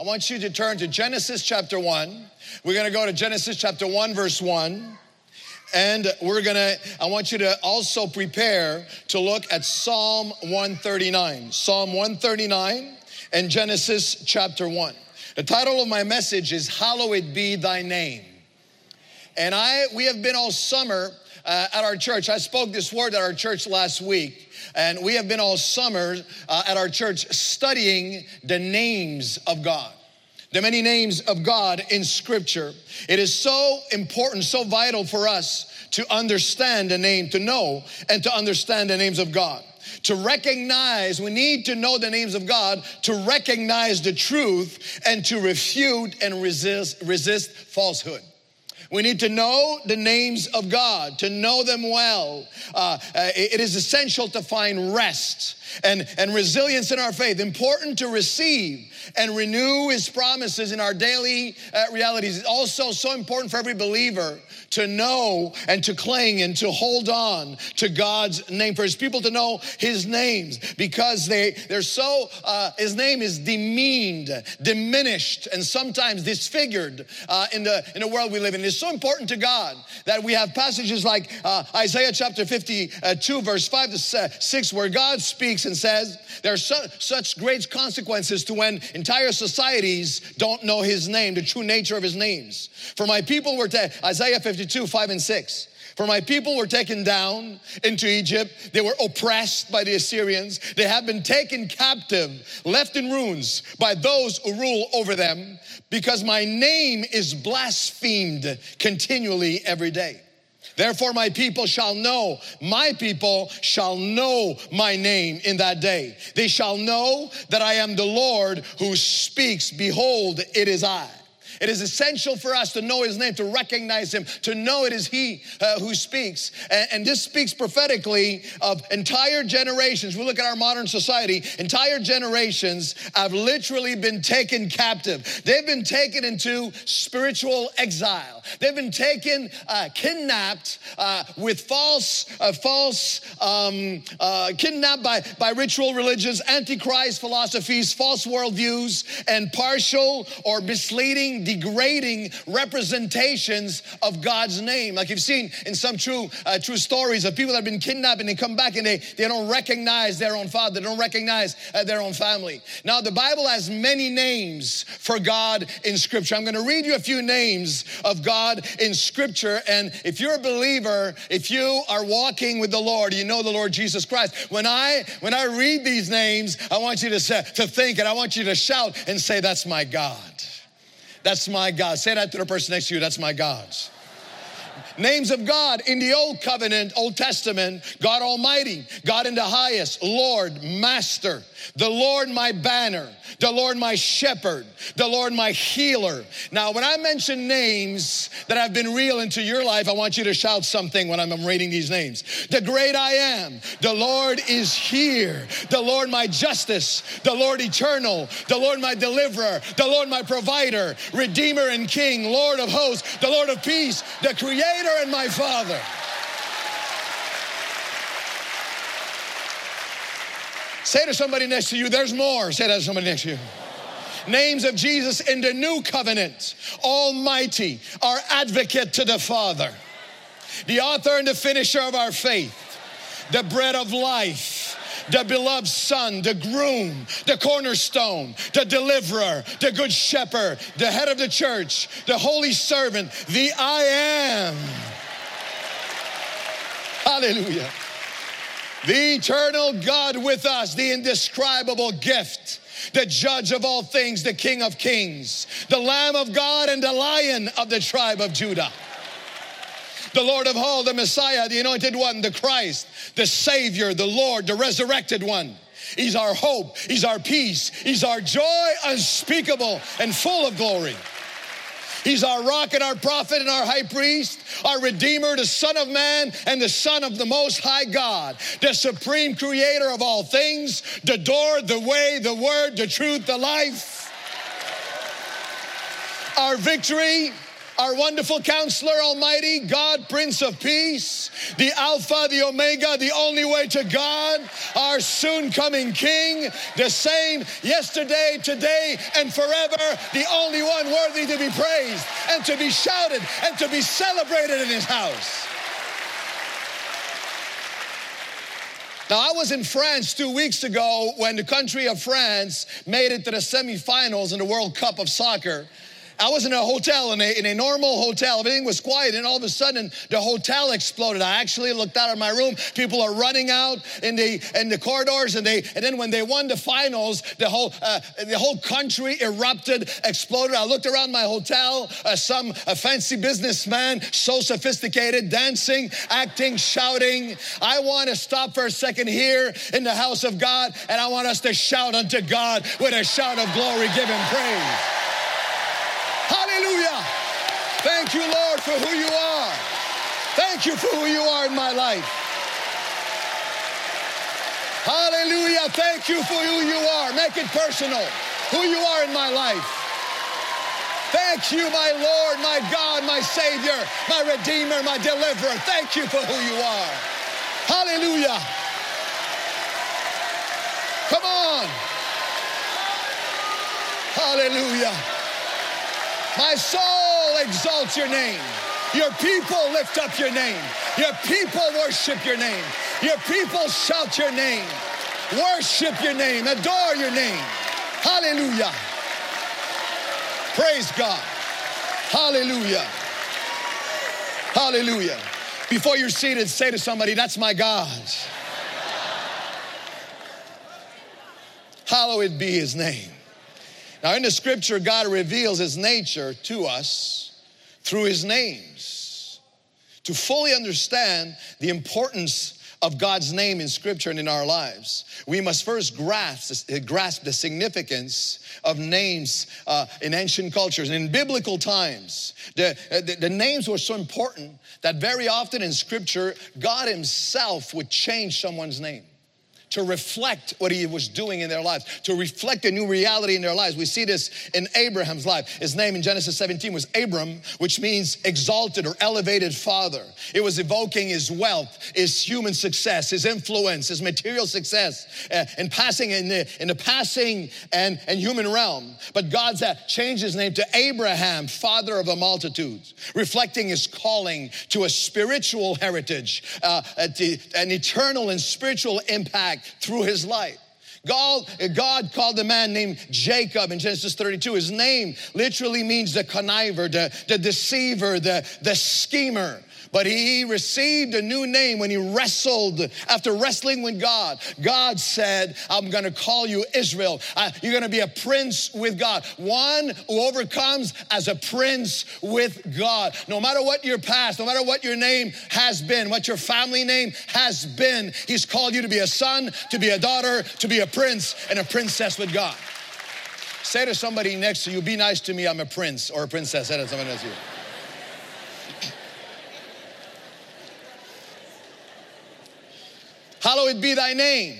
I want you to turn to Genesis chapter 1. We're going to go to Genesis chapter 1, verse 1. And we're gonna, I want you to also prepare to look at Psalm 139. Psalm 139 and Genesis chapter 1. The title of my message is Hallowed Be Thy Name. And I, we have been all summer uh, at our church. I spoke this word at our church last week, and we have been all summer uh, at our church studying the names of God the many names of God in Scripture. It is so important, so vital for us to understand the name, to know and to understand the names of God. To recognize, we need to know the names of God to recognize the truth and to refute and resist, resist falsehood. We need to know the names of God, to know them well. Uh, uh, it is essential to find rest and, and resilience in our faith. Important to receive and renew his promises in our daily uh, realities. It's also so important for every believer to know and to cling and to hold on to God's name, for his people to know his names because they, they're so, uh, his name is demeaned, diminished, and sometimes disfigured uh, in, the, in the world we live in. It's so important to God that we have passages like uh, Isaiah chapter 52, verse 5 to 6, where God speaks and says, There are su- such great consequences to when entire societies don't know his name, the true nature of his names. For my people were, to Isaiah 52, 5 and 6. For my people were taken down into Egypt. They were oppressed by the Assyrians. They have been taken captive, left in ruins by those who rule over them, because my name is blasphemed continually every day. Therefore, my people shall know, my people shall know my name in that day. They shall know that I am the Lord who speaks. Behold, it is I. It is essential for us to know his name, to recognize him, to know it is he uh, who speaks. And, and, this speaks prophetically of entire generations. We look at our modern society, entire generations have literally been taken captive. They've been taken into spiritual exile. They've been taken, uh, kidnapped uh, with false, uh, false, um, uh, kidnapped by, by ritual religions, antichrist philosophies, false worldviews, and partial or misleading degrading representations of God's name. Like you've seen in some true, uh, true stories of people that have been kidnapped and they come back and they, they don't recognize their own father, they don't recognize uh, their own family. Now, the Bible has many names for God in Scripture. I'm going to read you a few names of God in Scripture. And if you're a believer, if you are walking with the Lord, you know the Lord Jesus Christ. When I when I read these names, I want you to say, to think and I want you to shout and say, "That's my God." That's my God. Say that to the person next to you. That's my God's. Names of God in the Old Covenant, Old Testament, God Almighty, God in the highest, Lord, Master, the Lord my banner, the Lord my shepherd, the Lord my healer. Now, when I mention names that have been real into your life, I want you to shout something when I'm reading these names. The great I am, the Lord is here, the Lord my justice, the Lord eternal, the Lord my deliverer, the Lord my provider, Redeemer and King, Lord of hosts, the Lord of peace, the Creator and my Father. Say to somebody next to you, there's more. Say that to somebody next to you. Names of Jesus in the new covenant Almighty, our advocate to the Father, the author and the finisher of our faith, the bread of life, the beloved Son, the groom, the cornerstone, the deliverer, the good shepherd, the head of the church, the holy servant, the I am. Hallelujah. The eternal God with us, the indescribable gift, the judge of all things, the King of kings, the Lamb of God and the Lion of the tribe of Judah. The Lord of all, the Messiah, the anointed one, the Christ, the Savior, the Lord, the resurrected one. He's our hope, He's our peace, He's our joy unspeakable and full of glory. He's our rock and our prophet and our high priest, our redeemer, the Son of Man and the Son of the Most High God, the supreme creator of all things, the door, the way, the word, the truth, the life. Our victory, our wonderful counselor, Almighty God, Prince of Peace, the Alpha, the Omega, the only way to God, our soon coming King, the same yesterday, today, and forever, the only one worthy to be praised and to be shouted and to be celebrated in his house. Now, I was in France two weeks ago when the country of France made it to the semifinals in the World Cup of Soccer. I was in a hotel, in a, in a normal hotel. Everything was quiet, and all of a sudden, the hotel exploded. I actually looked out of my room. People are running out in the in the corridors, and they and then when they won the finals, the whole uh, the whole country erupted, exploded. I looked around my hotel. Uh, some a fancy businessman, so sophisticated, dancing, acting, shouting. I want to stop for a second here in the house of God, and I want us to shout unto God with a shout of glory, give Him praise. Hallelujah. Thank you, Lord, for who you are. Thank you for who you are in my life. Hallelujah. Thank you for who you are. Make it personal. Who you are in my life. Thank you, my Lord, my God, my Savior, my Redeemer, my Deliverer. Thank you for who you are. Hallelujah. Come on. Hallelujah. My soul exalts your name. Your people lift up your name. Your people worship your name. Your people shout your name. Worship your name. Adore your name. Hallelujah. Praise God. Hallelujah. Hallelujah. Before you're seated, say to somebody, That's my God. Hallowed be his name. Now, in the scripture, God reveals his nature to us through his names. To fully understand the importance of God's name in scripture and in our lives, we must first grasp, grasp the significance of names uh, in ancient cultures. And in biblical times, the, the, the names were so important that very often in scripture, God Himself would change someone's name to reflect what he was doing in their lives, to reflect a new reality in their lives. We see this in Abraham's life. His name in Genesis 17 was Abram, which means exalted or elevated father. It was evoking his wealth, his human success, his influence, his material success, uh, and passing in the, in the passing and, and human realm. But God's uh, changed his name to Abraham, father of the multitudes, reflecting his calling to a spiritual heritage, uh, an eternal and spiritual impact through his life. God, God called a man named Jacob in Genesis 32. His name literally means the conniver, the, the deceiver, the, the schemer. But he received a new name when he wrestled after wrestling with God. God said, I'm going to call you Israel. Uh, you're going to be a prince with God. One who overcomes as a prince with God. No matter what your past, no matter what your name has been, what your family name has been, he's called you to be a son, to be a daughter, to be a prince and a princess with God. Say to somebody next to you, be nice to me, I'm a prince or a princess. Say to someone next to you. Hallowed be thy name.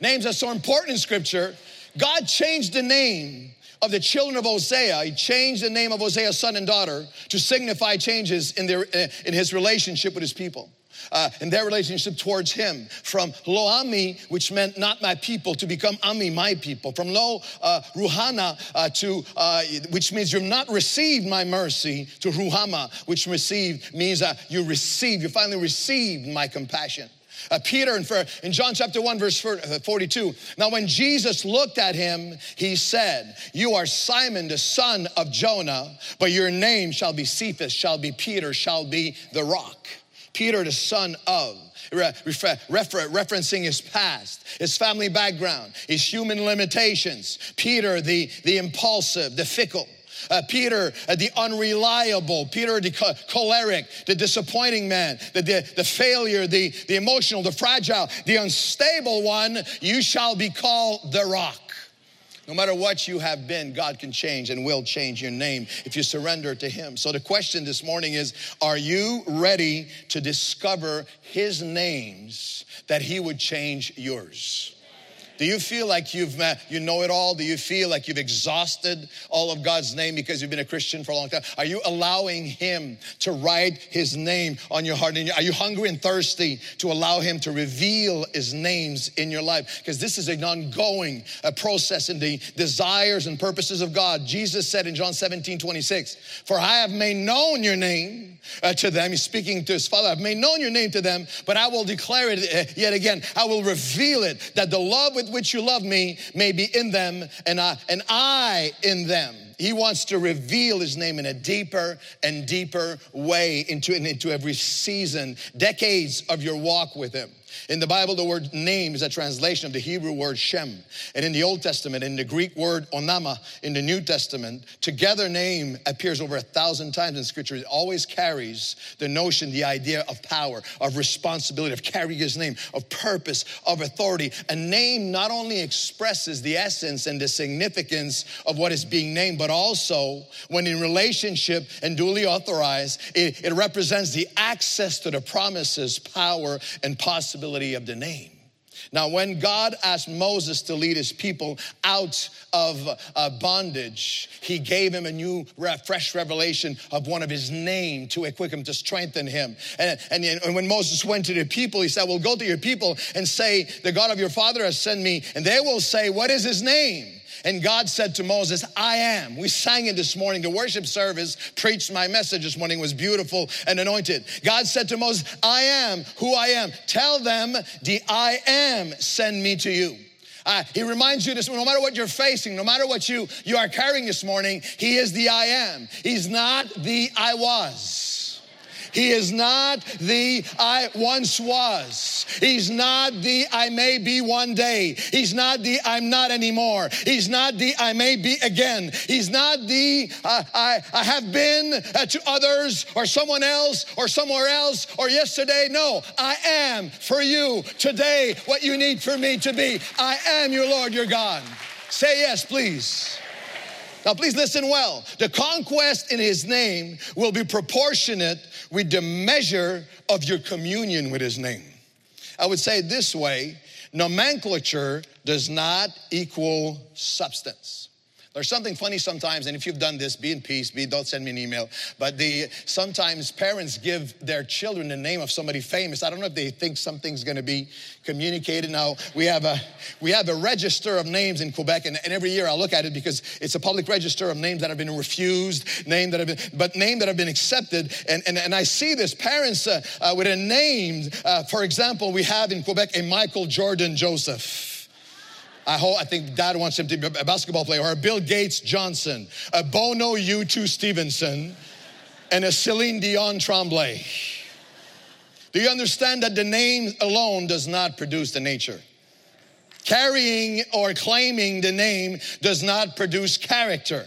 Names are so important in scripture. God changed the name of the children of Hosea. He changed the name of Hosea's son and daughter to signify changes in, their, in his relationship with his people. Uh, their relationship towards him from Lo Ami, which meant not my people, to become Ami, my people. From Lo uh, Ruhama, uh, to uh, which means you've not received my mercy, to Ruhama, which received means you received, you finally received my compassion. Uh, Peter in, in John chapter 1, verse uh, 42. Now, when Jesus looked at him, he said, You are Simon, the son of Jonah, but your name shall be Cephas, shall be Peter, shall be the rock. Peter, the son of refer, refer, referencing his past, his family background, his human limitations. Peter, the, the impulsive, the fickle. Uh, Peter, uh, the unreliable, Peter, the choleric, the disappointing man, the, the, the failure, the, the emotional, the fragile, the unstable one, you shall be called the rock. No matter what you have been, God can change and will change your name if you surrender to Him. So the question this morning is Are you ready to discover His names that He would change yours? Do you feel like you've met, you know it all? Do you feel like you've exhausted all of God's name because you've been a Christian for a long time? Are you allowing Him to write His name on your heart? Are you hungry and thirsty to allow Him to reveal His names in your life? Because this is an ongoing uh, process in the desires and purposes of God. Jesus said in John 17, 26, For I have made known your name uh, to them. He's speaking to his father. I've made known your name to them, but I will declare it uh, yet again. I will reveal it that the love with which you love me may be in them and I, and I in them. He wants to reveal his name in a deeper and deeper way into, into every season, decades of your walk with him. In the Bible, the word name is a translation of the Hebrew word Shem. And in the Old Testament, in the Greek word onoma, in the New Testament, together name appears over a thousand times in scripture. It always carries the notion, the idea of power, of responsibility, of carrying his name, of purpose, of authority. A name not only expresses the essence and the significance of what is being named, but also when in relationship and duly authorized, it, it represents the access to the promises, power, and possibility of the name. Now, when God asked Moses to lead his people out of uh, bondage, he gave him a new, fresh revelation of one of his name to equip him, to strengthen him. And, and, and when Moses went to the people, he said, Well, go to your people and say, The God of your father has sent me. And they will say, What is his name? And God said to Moses, I am. We sang it this morning. The worship service preached my message this morning, it was beautiful and anointed. God said to Moses, I am who I am. Tell them the I am send me to you. Uh, he reminds you this morning, no matter what you're facing, no matter what you, you are carrying this morning, he is the I am. He's not the I was. He is not the I once was. He's not the I may be one day. He's not the I'm not anymore. He's not the I may be again. He's not the uh, I, I have been uh, to others or someone else or somewhere else or yesterday. No, I am for you today what you need for me to be. I am your Lord, your God. Say yes, please. Now, please listen well. The conquest in his name will be proportionate with the measure of your communion with his name. I would say this way nomenclature does not equal substance. There's something funny sometimes, and if you've done this, be in peace, be don't send me an email. But the sometimes parents give their children the name of somebody famous. I don't know if they think something's gonna be communicated. Now we have a we have a register of names in Quebec, and, and every year I look at it because it's a public register of names that have been refused, names that have been, but name that have been accepted. And and, and I see this parents uh, uh, with a name. Uh, for example, we have in Quebec a Michael Jordan Joseph. I hope I think dad wants him to be a basketball player, or a Bill Gates Johnson, a Bono U2 Stevenson, and a Celine Dion Tremblay. Do you understand that the name alone does not produce the nature? Carrying or claiming the name does not produce character.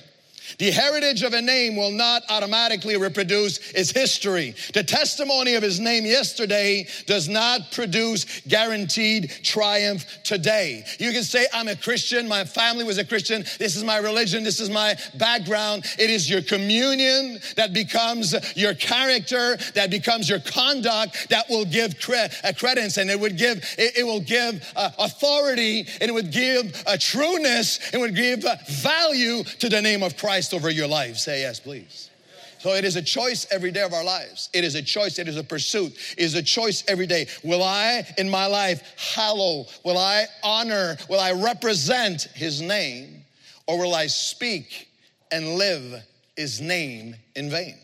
The heritage of a name will not automatically reproduce its history. The testimony of his name yesterday does not produce guaranteed triumph today. You can say, I'm a Christian, my family was a Christian, this is my religion, this is my background. It is your communion that becomes your character, that becomes your conduct, that will give cre- uh, credence and it would give, it, it will give uh, authority and it would give a trueness, it would give uh, value to the name of Christ. Christ over your life? Say yes, please. So it is a choice every day of our lives. It is a choice, it is a pursuit, it is a choice every day. Will I in my life hallow? Will I honor? Will I represent his name? Or will I speak and live his name in vain?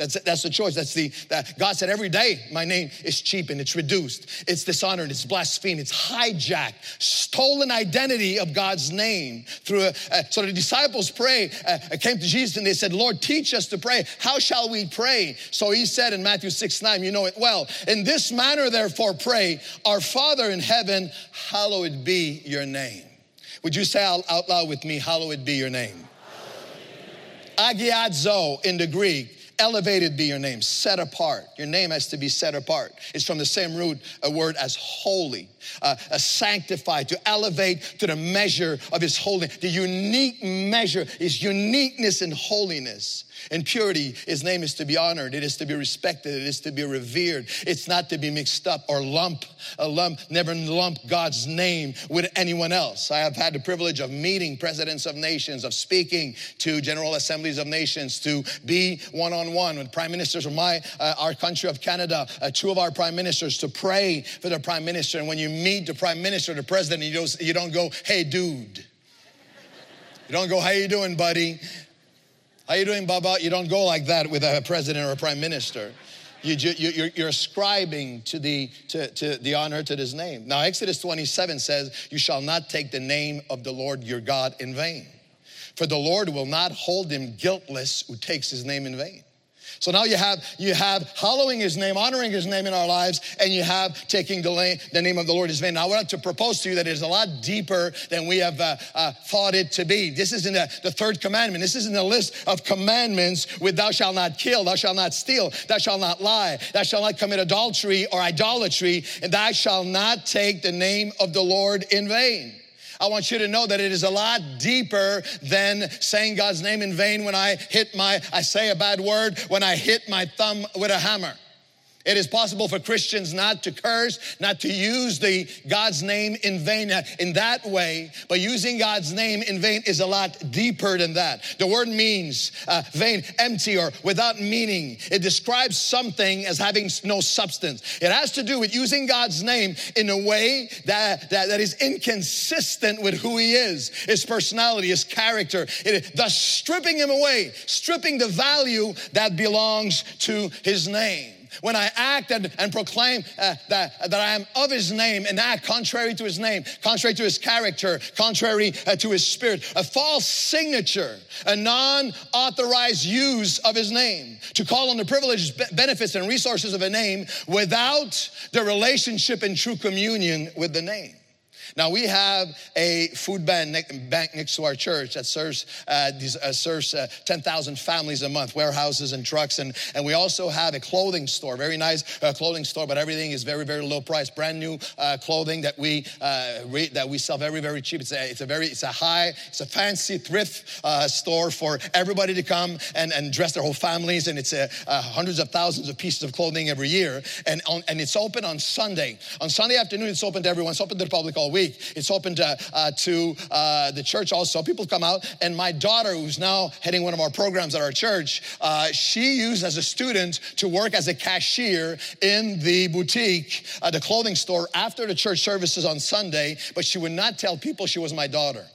That's, that's the choice. That's the, that God said every day my name is cheap and it's reduced. It's dishonored, it's blasphemed, it's hijacked, stolen identity of God's name through, a, uh, so the disciples pray, uh, came to Jesus and they said, Lord, teach us to pray. How shall we pray? So he said in Matthew 6, 9, you know it well. In this manner, therefore, pray, our Father in heaven, hallowed be your name. Would you say out, out loud with me, hallowed be your name? Agiadzo in the Greek Elevated be your name, set apart. Your name has to be set apart. It's from the same root a word as holy. uh, uh, sanctified, to elevate to the measure of his holiness. The unique measure is uniqueness and holiness. In purity, his name is to be honored, it is to be respected, it is to be revered. It's not to be mixed up or lump, a lump, never lump God's name with anyone else. I have had the privilege of meeting presidents of nations, of speaking to general assemblies of nations, to be one on one with prime ministers of my, uh, our country of Canada, uh, two of our prime ministers, to pray for the prime minister. And when you meet the prime minister, the president, you don't, you don't go, hey, dude. You don't go, how you doing, buddy? How you doing, Baba? You don't go like that with a president or a prime minister. You, you're, ascribing to the, to, to the honor to his name. Now, Exodus 27 says, You shall not take the name of the Lord your God in vain. For the Lord will not hold him guiltless who takes his name in vain. So now you have you have hallowing his name, honoring his name in our lives, and you have taking the, the name of the Lord is vain. Now I want to propose to you that it is a lot deeper than we have uh, uh, thought it to be. This is in the, the third commandment. This is in the list of commandments with thou shalt not kill, thou shalt not steal, thou shalt not lie, thou shalt not commit adultery or idolatry, and thou shalt not take the name of the Lord in vain. I want you to know that it is a lot deeper than saying God's name in vain when I hit my, I say a bad word, when I hit my thumb with a hammer. It is possible for Christians not to curse, not to use the God's name in vain in that way, but using God's name in vain is a lot deeper than that. The word means uh, vain, empty, or without meaning. It describes something as having no substance. It has to do with using God's name in a way that, that, that is inconsistent with who He is, His personality, His character, it, thus stripping Him away, stripping the value that belongs to His name when I act and, and proclaim uh, that, that I am of his name and act contrary to his name, contrary to his character, contrary uh, to his spirit, a false signature, a non authorized use of his name, to call on the privileges, benefits, and resources of a name without the relationship and true communion with the name. Now we have a food bank, next to our church that serves uh, these, uh, serves uh, 10,000 families a month, warehouses and trucks, and and we also have a clothing store, very nice uh, clothing store, but everything is very very low price, brand new uh, clothing that we uh, re- that we sell very very cheap. It's a it's a very it's a high it's a fancy thrift store for everybody to come and and dress their whole families, and it's hundreds of thousands of pieces of clothing every year, and on, and it's open on Sunday. On Sunday afternoon, it's open to everyone. It's open to the public all week It's open to, uh, to uh, the church also. People come out, and my daughter, who's now heading one of our programs at our church, uh, she used as a student to work as a cashier in the boutique, uh, the clothing store, after the church services on Sunday, but she would not tell people she was my daughter.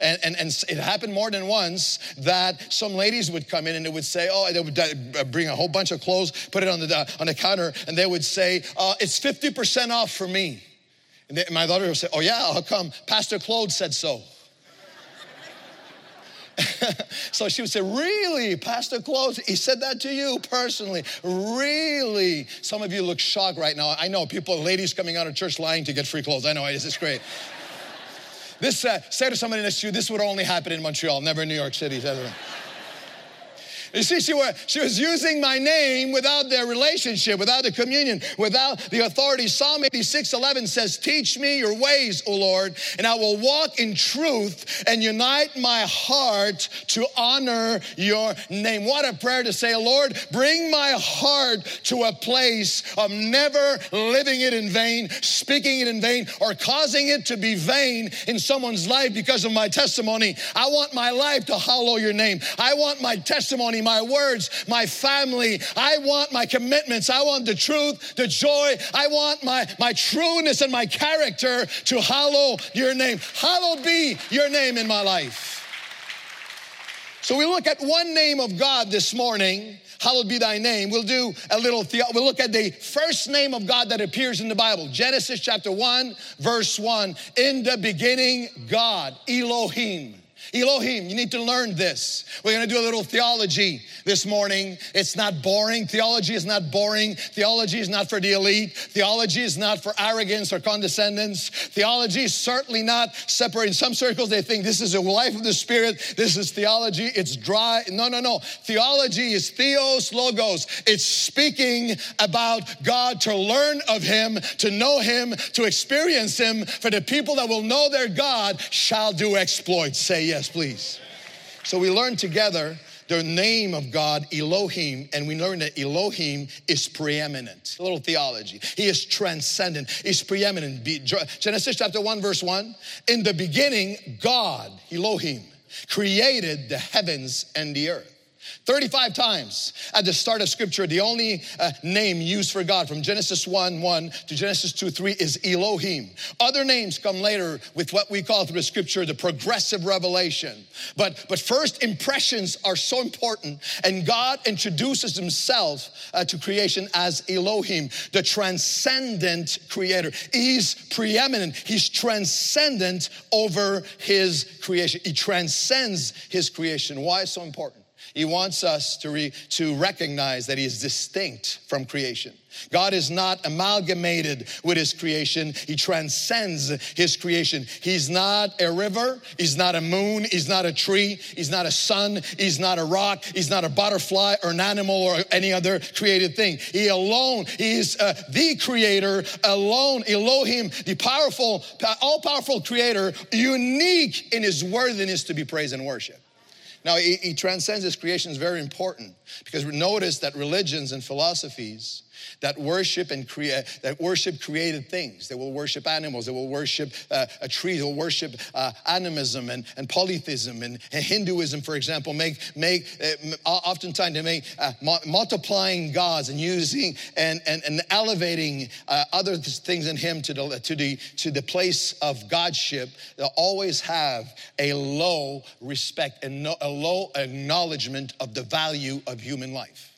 And, and, and it happened more than once that some ladies would come in and they would say, oh, they would uh, bring a whole bunch of clothes, put it on the, on the counter, and they would say, uh, it's 50% off for me. And my daughter would say, Oh, yeah, how come? Pastor Claude said so. so she would say, Really, Pastor Claude? He said that to you personally. Really? Some of you look shocked right now. I know people, ladies coming out of church lying to get free clothes. I know, this is great. this, uh, say to somebody next to you, this would only happen in Montreal, never in New York City. You see, she was, she was using my name without their relationship, without the communion, without the authority. Psalm 86 11 says, Teach me your ways, O Lord, and I will walk in truth and unite my heart to honor your name. What a prayer to say, Lord, bring my heart to a place of never living it in vain, speaking it in vain, or causing it to be vain in someone's life because of my testimony. I want my life to hallow your name. I want my testimony my words, my family. I want my commitments. I want the truth, the joy. I want my, my trueness and my character to hallow your name. Hallowed be your name in my life. So we look at one name of God this morning. Hallowed be thy name. We'll do a little, the- we'll look at the first name of God that appears in the Bible. Genesis chapter 1, verse 1. In the beginning, God, Elohim. Elohim, you need to learn this. We're going to do a little theology this morning. It's not boring. Theology is not boring. Theology is not for the elite. Theology is not for arrogance or condescendence. Theology is certainly not separate. In some circles, they think this is a life of the Spirit. This is theology. It's dry. No, no, no. Theology is theos logos. It's speaking about God to learn of Him, to know Him, to experience Him. For the people that will know their God shall do exploits. Say yes, please. So we learn together the name of God, Elohim, and we learn that Elohim is preeminent. A little theology. He is transcendent, he's preeminent. Genesis chapter 1, verse 1. In the beginning, God, Elohim, created the heavens and the earth. 35 times at the start of scripture, the only uh, name used for God from Genesis 1 1 to Genesis 2 3 is Elohim. Other names come later with what we call through the scripture the progressive revelation. But, but first impressions are so important, and God introduces himself uh, to creation as Elohim, the transcendent creator. He's preeminent, he's transcendent over his creation. He transcends his creation. Why is so important? He wants us to, re, to recognize that He is distinct from creation. God is not amalgamated with His creation, He transcends His creation. He's not a river, He's not a moon, He's not a tree, He's not a sun, He's not a rock, He's not a butterfly or an animal or any other created thing. He alone, He is uh, the creator alone, Elohim, the powerful, all powerful creator, unique in His worthiness to be praised and worshiped. Now, he, he transcends his creation is very important because we notice that religions and philosophies that worship and create that worship created things. They will worship animals. They will worship uh, a tree. They will worship uh, animism and, and polytheism and, and, Hinduism, for example. Make make uh, oftentimes they make uh, multiplying gods and using and and, and elevating uh, other things in Him to the to the to the place of godship. They'll always have a low respect and no, a low acknowledgement of the value of human life.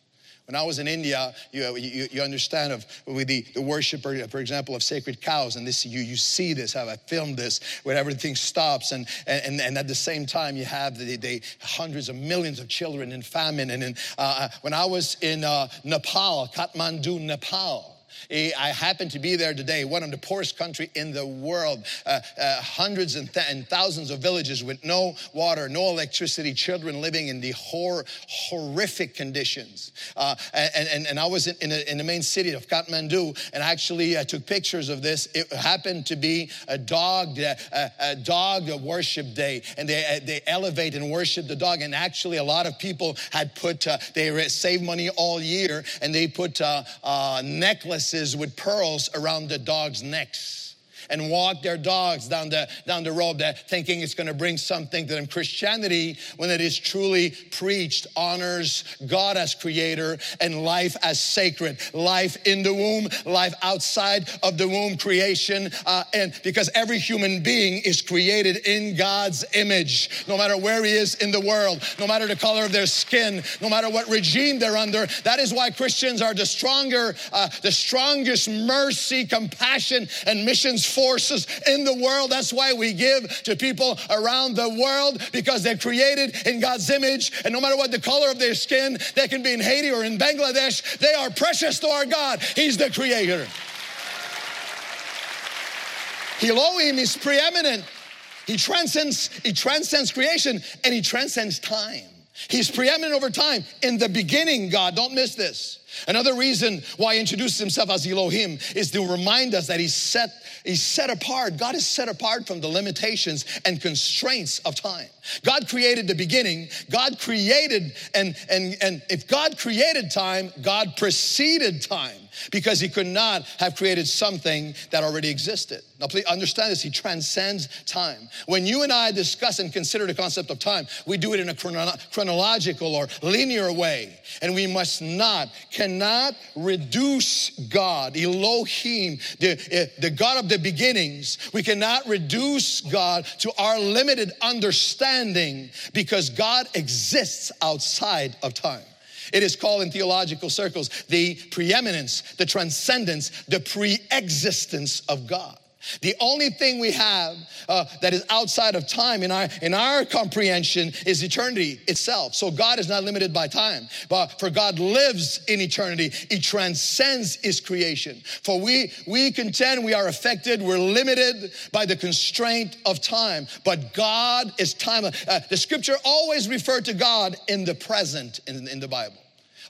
When I was in India, you, you, you understand of with the, the worship, for example, of sacred cows, and this you you see this, how I filmed this, where everything stops, and and, and at the same time you have the, the hundreds of millions of children in famine. And in, uh, uh when I was in uh, Nepal, Kathmandu, Nepal, I happened to be there today, one of the poorest country in the world, uh, uh, hundreds and, th- and, thousands of villages with no water, no electricity, children living in the hor- horrific conditions. Uh, and, and, and I was in, in, a, in, the main city of Kathmandu and actually I took pictures of this. It happened to be a dog, a, uh, a dog worship day, and they, uh, they elevate and worship the dog. And actually, a lot of people had put, uh, they saved money all year and they put necklaces with pearls around the dogs' necks and walk their dogs down the, down the road thinking it's going to bring something to them. Christianity, when it is truly preached, honors God as creator and life as sacred. Life in the womb, life outside of the womb, creation. Uh, and because every human being is created in God's image, no matter where he is in the world, no matter the color of their skin, no matter what regime they're under. That is why Christians are the stronger, uh, the strongest mercy, compassion, and missions forces in the world. That's why we give to people around the world because they're created in God's image. And no matter what the color of their skin, they can be in Haiti or in Bangladesh, they are precious to our God. He's the creator. Elohim is preeminent. He transcends, he transcends creation and he transcends time. He's preeminent over time. In the beginning, God, don't miss this. Another reason why he introduces himself as Elohim is to remind us that he set, he's set apart. God is set apart from the limitations and constraints of time. God created the beginning. God created, and, and, and if God created time, God preceded time because he could not have created something that already existed. Now, please understand this. He transcends time. When you and I discuss and consider the concept of time, we do it in a chrono- chronological or linear way. And we must not, cannot reduce God, Elohim, the, eh, the God of the beginnings. We cannot reduce God to our limited understanding because God exists outside of time. It is called in theological circles the preeminence, the transcendence, the pre existence of God. The only thing we have uh, that is outside of time in our in our comprehension is eternity itself. So God is not limited by time, but for God lives in eternity. He transcends His creation. For we we contend we are affected, we're limited by the constraint of time. But God is time. Uh, the Scripture always referred to God in the present in, in the Bible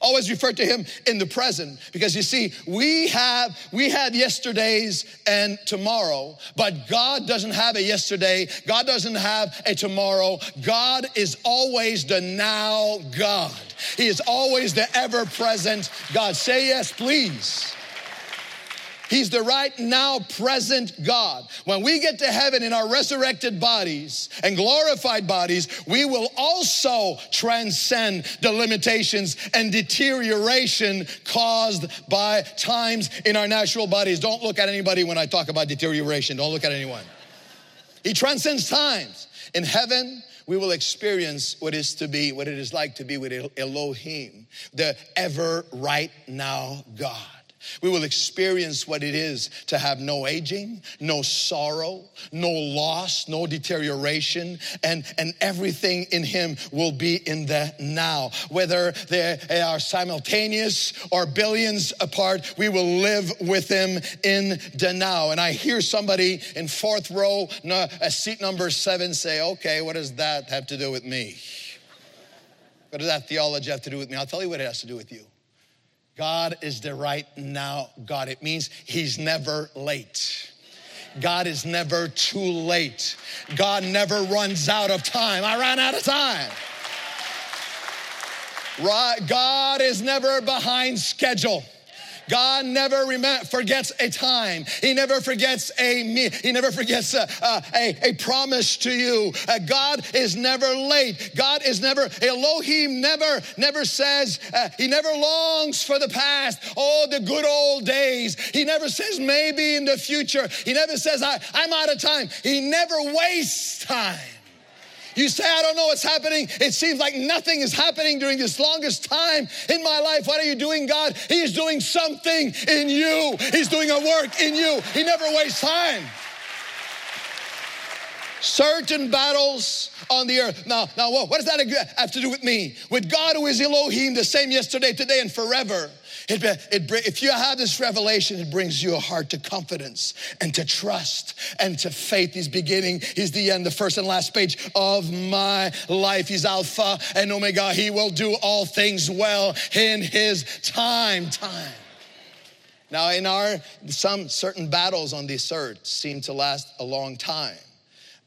always refer to him in the present. Because you see we have we have yesterdays and tomorrow but god doesn't have a yesterday. God doesn't have a tomorrow. God is always the now god. He is always the ever present god. Say yes please He's the right now present God. When we get to heaven in our resurrected bodies and glorified bodies, we will also transcend the limitations and deterioration caused by times in our natural bodies. Don't look at anybody when I talk about deterioration. Don't look at anyone. He transcends times. In heaven, we will experience what is to be, what it is like to be with Elohim, the ever right now God. We will experience what it is to have no aging, no sorrow, no loss, no deterioration, and, and everything in Him will be in the now. Whether they are simultaneous or billions apart, we will live with Him in the now. And I hear somebody in fourth row, seat number seven, say, Okay, what does that have to do with me? What does that theology have to do with me? I'll tell you what it has to do with you. God is the right now God. It means He's never late. God is never too late. God never runs out of time. I ran out of time. God is never behind schedule. God never rem- forgets a time. He never forgets a me. He never forgets a, a, a promise to you. Uh, God is never late. God is never, Elohim never, never says, uh, he never longs for the past. Oh, the good old days. He never says maybe in the future. He never says, I, I'm out of time. He never wastes time. You say, I don't know what's happening. It seems like nothing is happening during this longest time in my life. What are you doing, God? He is doing something in you, He's doing a work in you. He never wastes time. Certain battles on the earth. Now, now, what does that have to do with me? With God who is Elohim, the same yesterday, today, and forever. It, it, if you have this revelation, it brings you a heart to confidence and to trust and to faith. He's beginning, He's the end, the first and last page of my life. He's Alpha and Omega. He will do all things well in His time. Time. Now, in our some certain battles on this earth seem to last a long time.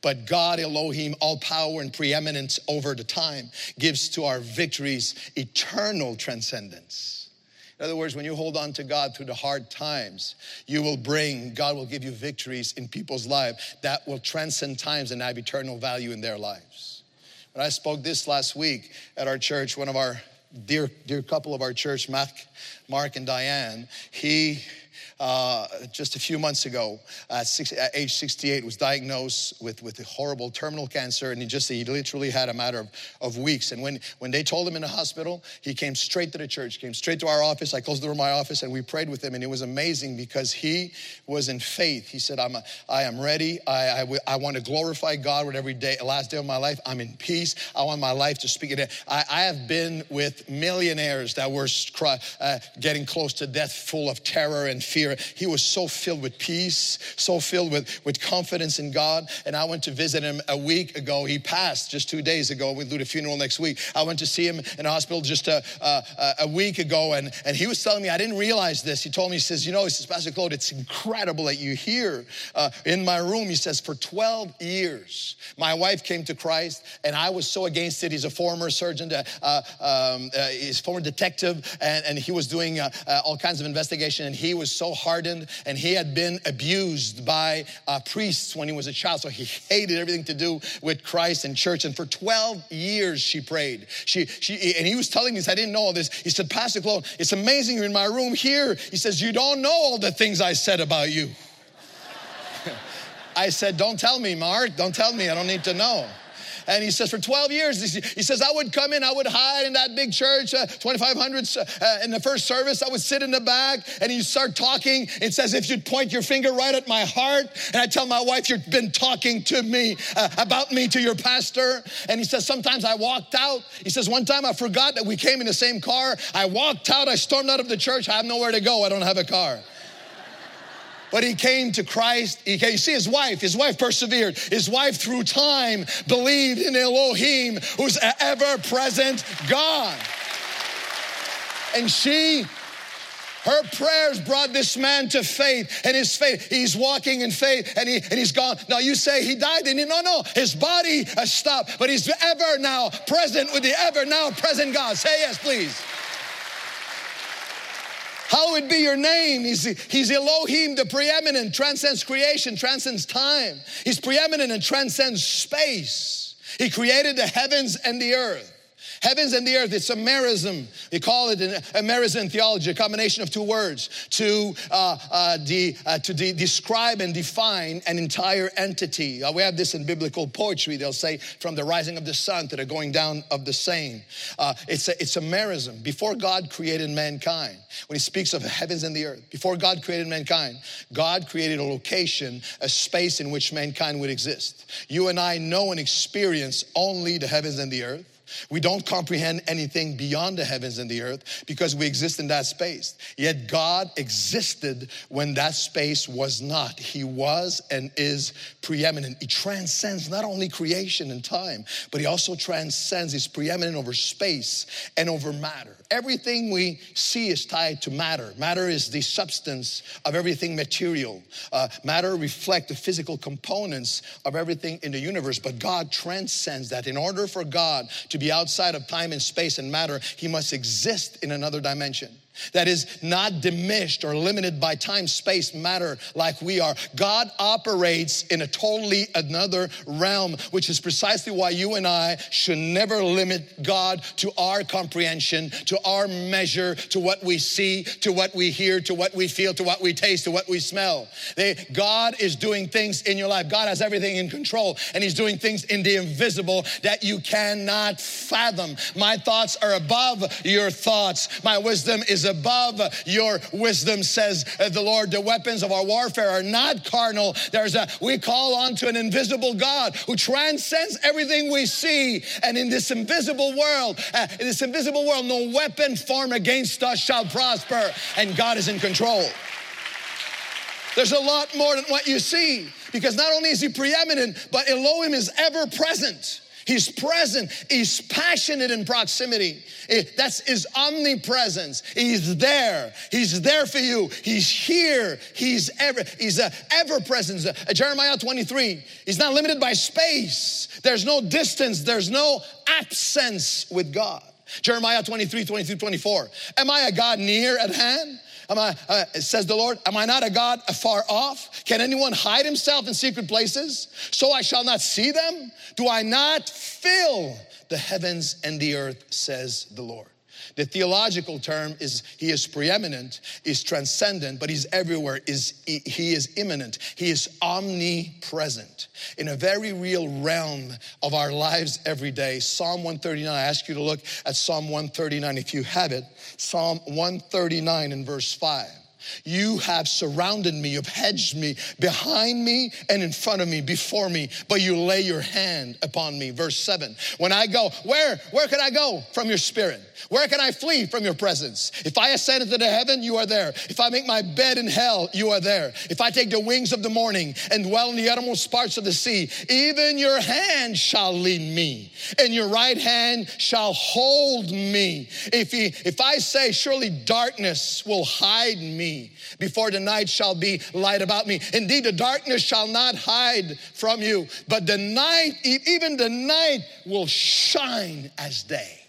But God, Elohim, all power and preeminence over the time, gives to our victories eternal transcendence. In other words, when you hold on to God through the hard times, you will bring, God will give you victories in people's lives that will transcend times and have eternal value in their lives. When I spoke this last week at our church, one of our dear, dear couple of our church, Mark, Mark and Diane, he uh, just a few months ago, at, six, at, age 68, was diagnosed with, with a horrible terminal cancer, and he just he literally had a matter of, of weeks. And when, when they told him in the hospital, he came straight to the church, came straight to our office. I closed the door of my office, and we prayed with him, and it was amazing because he was in faith. He said, I'm a, I am ready. I, I, I want to glorify God with every day, last day of my life. I'm in peace. I want my life to speak it. I, I have been with millionaires that were uh, getting close to death, full of terror and fear he was so filled with peace, so filled with, with confidence in God. And I went to visit him a week ago. He passed just two days ago. We do the funeral next week. I went to see him in hospital just a, a, a week ago. And, and he was telling me, I didn't realize this. He told me, he says, You know, he says, Pastor Claude, it's incredible that you here uh, in my room. He says, For 12 years, my wife came to Christ, and I was so against it. He's a former surgeon, uh, um, uh, he's former detective, and, and he was doing uh, uh, all kinds of investigation, and he was so hardened and he had been abused by uh, priests when he was a child. So he hated everything to do with Christ and church. And for 12 years, she prayed. She, she, and he was telling me, I didn't know all this. He said, Pastor Claude, it's amazing you're in my room here. He says, You don't know all the things I said about you. I said, Don't tell me, Mark. Don't tell me. I don't need to know. And he says, for 12 years, he says, I would come in, I would hide in that big church, uh, 2,500 uh, in the first service. I would sit in the back and he'd start talking. It says, if you'd point your finger right at my heart, and I tell my wife, you've been talking to me uh, about me to your pastor. And he says, sometimes I walked out. He says, one time I forgot that we came in the same car. I walked out, I stormed out of the church. I have nowhere to go. I don't have a car but he came to Christ. He came, you see his wife, his wife persevered. His wife, through time, believed in Elohim, who's ever present God. And she her prayers brought this man to faith, and his faith, he's walking in faith, and, he, and he's gone. Now you say he died, and he, no, no, his body has stopped, but he's ever now present with the ever now present God. Say yes, please. Hallowed be your name. He's, he's Elohim, the preeminent, transcends creation, transcends time. He's preeminent and transcends space. He created the heavens and the earth. Heavens and the earth, it's a merism. We call it a merism theology, a combination of two words to, uh, uh, de, uh, to de- describe and define an entire entity. Uh, we have this in biblical poetry. They'll say, from the rising of the sun to the going down of the same. Uh, it's, a, it's a merism. Before God created mankind, when he speaks of heavens and the earth, before God created mankind, God created a location, a space in which mankind would exist. You and I know and experience only the heavens and the earth. We don't comprehend anything beyond the heavens and the earth because we exist in that space. Yet God existed when that space was not. He was and is preeminent. He transcends not only creation and time, but he also transcends, he's preeminent over space and over matter. Everything we see is tied to matter. Matter is the substance of everything material. Uh, matter reflects the physical components of everything in the universe, but God transcends that. In order for God to be outside of time and space and matter, he must exist in another dimension that is not diminished or limited by time, space, matter like we are. God operates in a totally another realm, which is precisely why you and I should never limit God to our comprehension, to our measure, to what we see, to what we hear, to what we feel, to what we taste, to what we smell. They, God is doing things in your life. God has everything in control, and He's doing things in the invisible that you cannot fathom. My thoughts are above your thoughts. My wisdom is above your wisdom, says the Lord. The weapons of our warfare are not carnal. There's a, we call on to an invisible God who transcends everything we see. And in this invisible world, uh, in this invisible world, no weapon formed against us shall prosper. And God is in control. There's a lot more than what you see because not only is He preeminent, but Elohim is ever present. He's present. He's passionate in proximity. That's his omnipresence. He's there. He's there for you. He's here. He's ever, he's a ever present. Uh, Jeremiah 23, he's not limited by space. There's no distance. There's no absence with God. Jeremiah 23, 23, 24. Am I a God near at hand? Am I, uh, says the Lord, am I not a God afar off? Can anyone hide himself in secret places so I shall not see them? Do I not fill the heavens and the earth, says the Lord? The theological term is he is preeminent, is transcendent, but he's everywhere, is he is immanent, he is omnipresent in a very real realm of our lives every day. Psalm 139, I ask you to look at Psalm 139 if you have it. Psalm 139 in verse 5. You have surrounded me, you've hedged me behind me and in front of me, before me, but you lay your hand upon me. Verse 7. When I go, where where can I go from your spirit? Where can I flee from your presence? If I ascend into the heaven, you are there. If I make my bed in hell, you are there. If I take the wings of the morning and dwell in the uttermost parts of the sea, even your hand shall lead me, and your right hand shall hold me. If he, if I say, surely darkness will hide before the night shall be light about me. Indeed, the darkness shall not hide from you, but the night, even the night, will shine as day.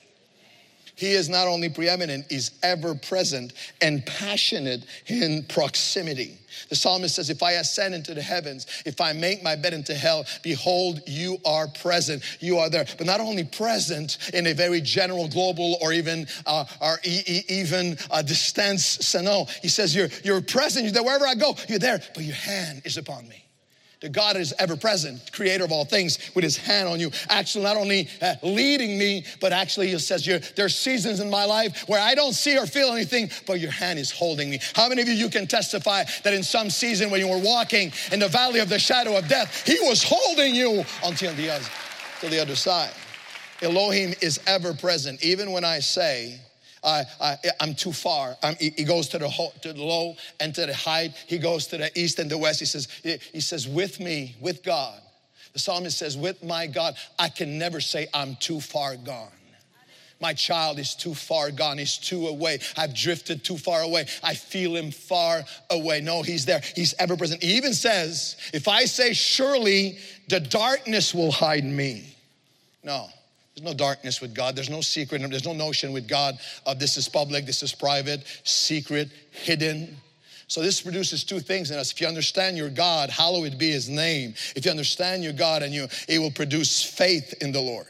He is not only preeminent, he's ever present and passionate in proximity. The psalmist says, If I ascend into the heavens, if I make my bed into hell, behold, you are present. You are there. But not only present in a very general, global, or even uh, or e- even uh, distance, no. He says, You're, you're present. You're there wherever I go. You're there, but your hand is upon me. The God is ever present, creator of all things, with his hand on you, actually not only uh, leading me, but actually he says, There's seasons in my life where I don't see or feel anything, but your hand is holding me. How many of you, you can testify that in some season when you were walking in the valley of the shadow of death, he was holding you until the other, to the other side? Elohim is ever present, even when I say, I, I, am too far. I'm, he goes to the, ho, to the low and to the height. He goes to the east and the west. He says, he says, with me, with God. The psalmist says, with my God, I can never say I'm too far gone. My child is too far gone. He's too away. I've drifted too far away. I feel him far away. No, he's there. He's ever present. He even says, if I say, surely the darkness will hide me. No, there's no darkness with God. There's no secret. There's no notion with God of this is public, this is private, secret, hidden. So this produces two things in us. If you understand your God, hallowed be his name. If you understand your God and you, it will produce faith in the Lord.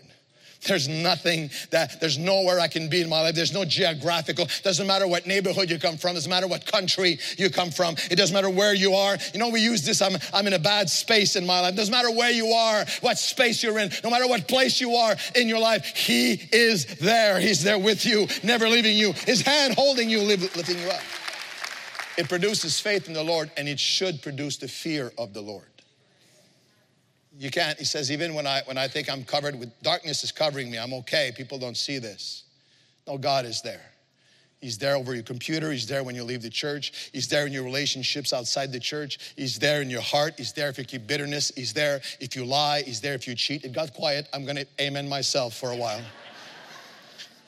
There's nothing that, there's nowhere I can be in my life. There's no geographical, doesn't matter what neighborhood you come from, doesn't matter what country you come from, it doesn't matter where you are. You know, we use this, I'm, I'm in a bad space in my life. Doesn't matter where you are, what space you're in, no matter what place you are in your life, He is there. He's there with you, never leaving you, His hand holding you, lifting you up. It produces faith in the Lord and it should produce the fear of the Lord you can't he says even when i when i think i'm covered with darkness is covering me i'm okay. People don't see this. No god is there. He's there over your computer. He's there when you leave the church. He's there in your relationships outside the church. He's there in your heart. He's there if you keep bitterness. He's there if you lie. He's there if you cheat. It got quiet i'm gonna amen myself for a while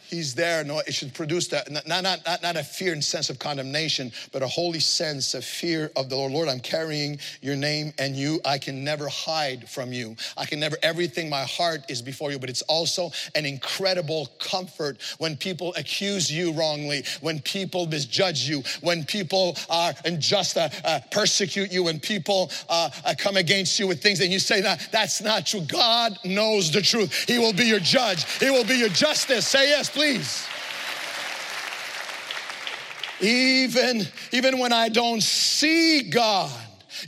He's there. No, it should produce that, not, not, not, not a fear and sense of condemnation, but a holy sense of fear of the Lord. Lord, I'm carrying your name and you. I can never hide from you. I can never, everything, my heart is before you, but it's also an incredible comfort when people accuse you wrongly, when people misjudge you, when people are unjust, uh, uh, persecute you, when people uh, uh come against you with things and you say that that's not true. God knows the truth. He will be your judge. He will be your justice. Say yes, please. Even, even when I don't see God,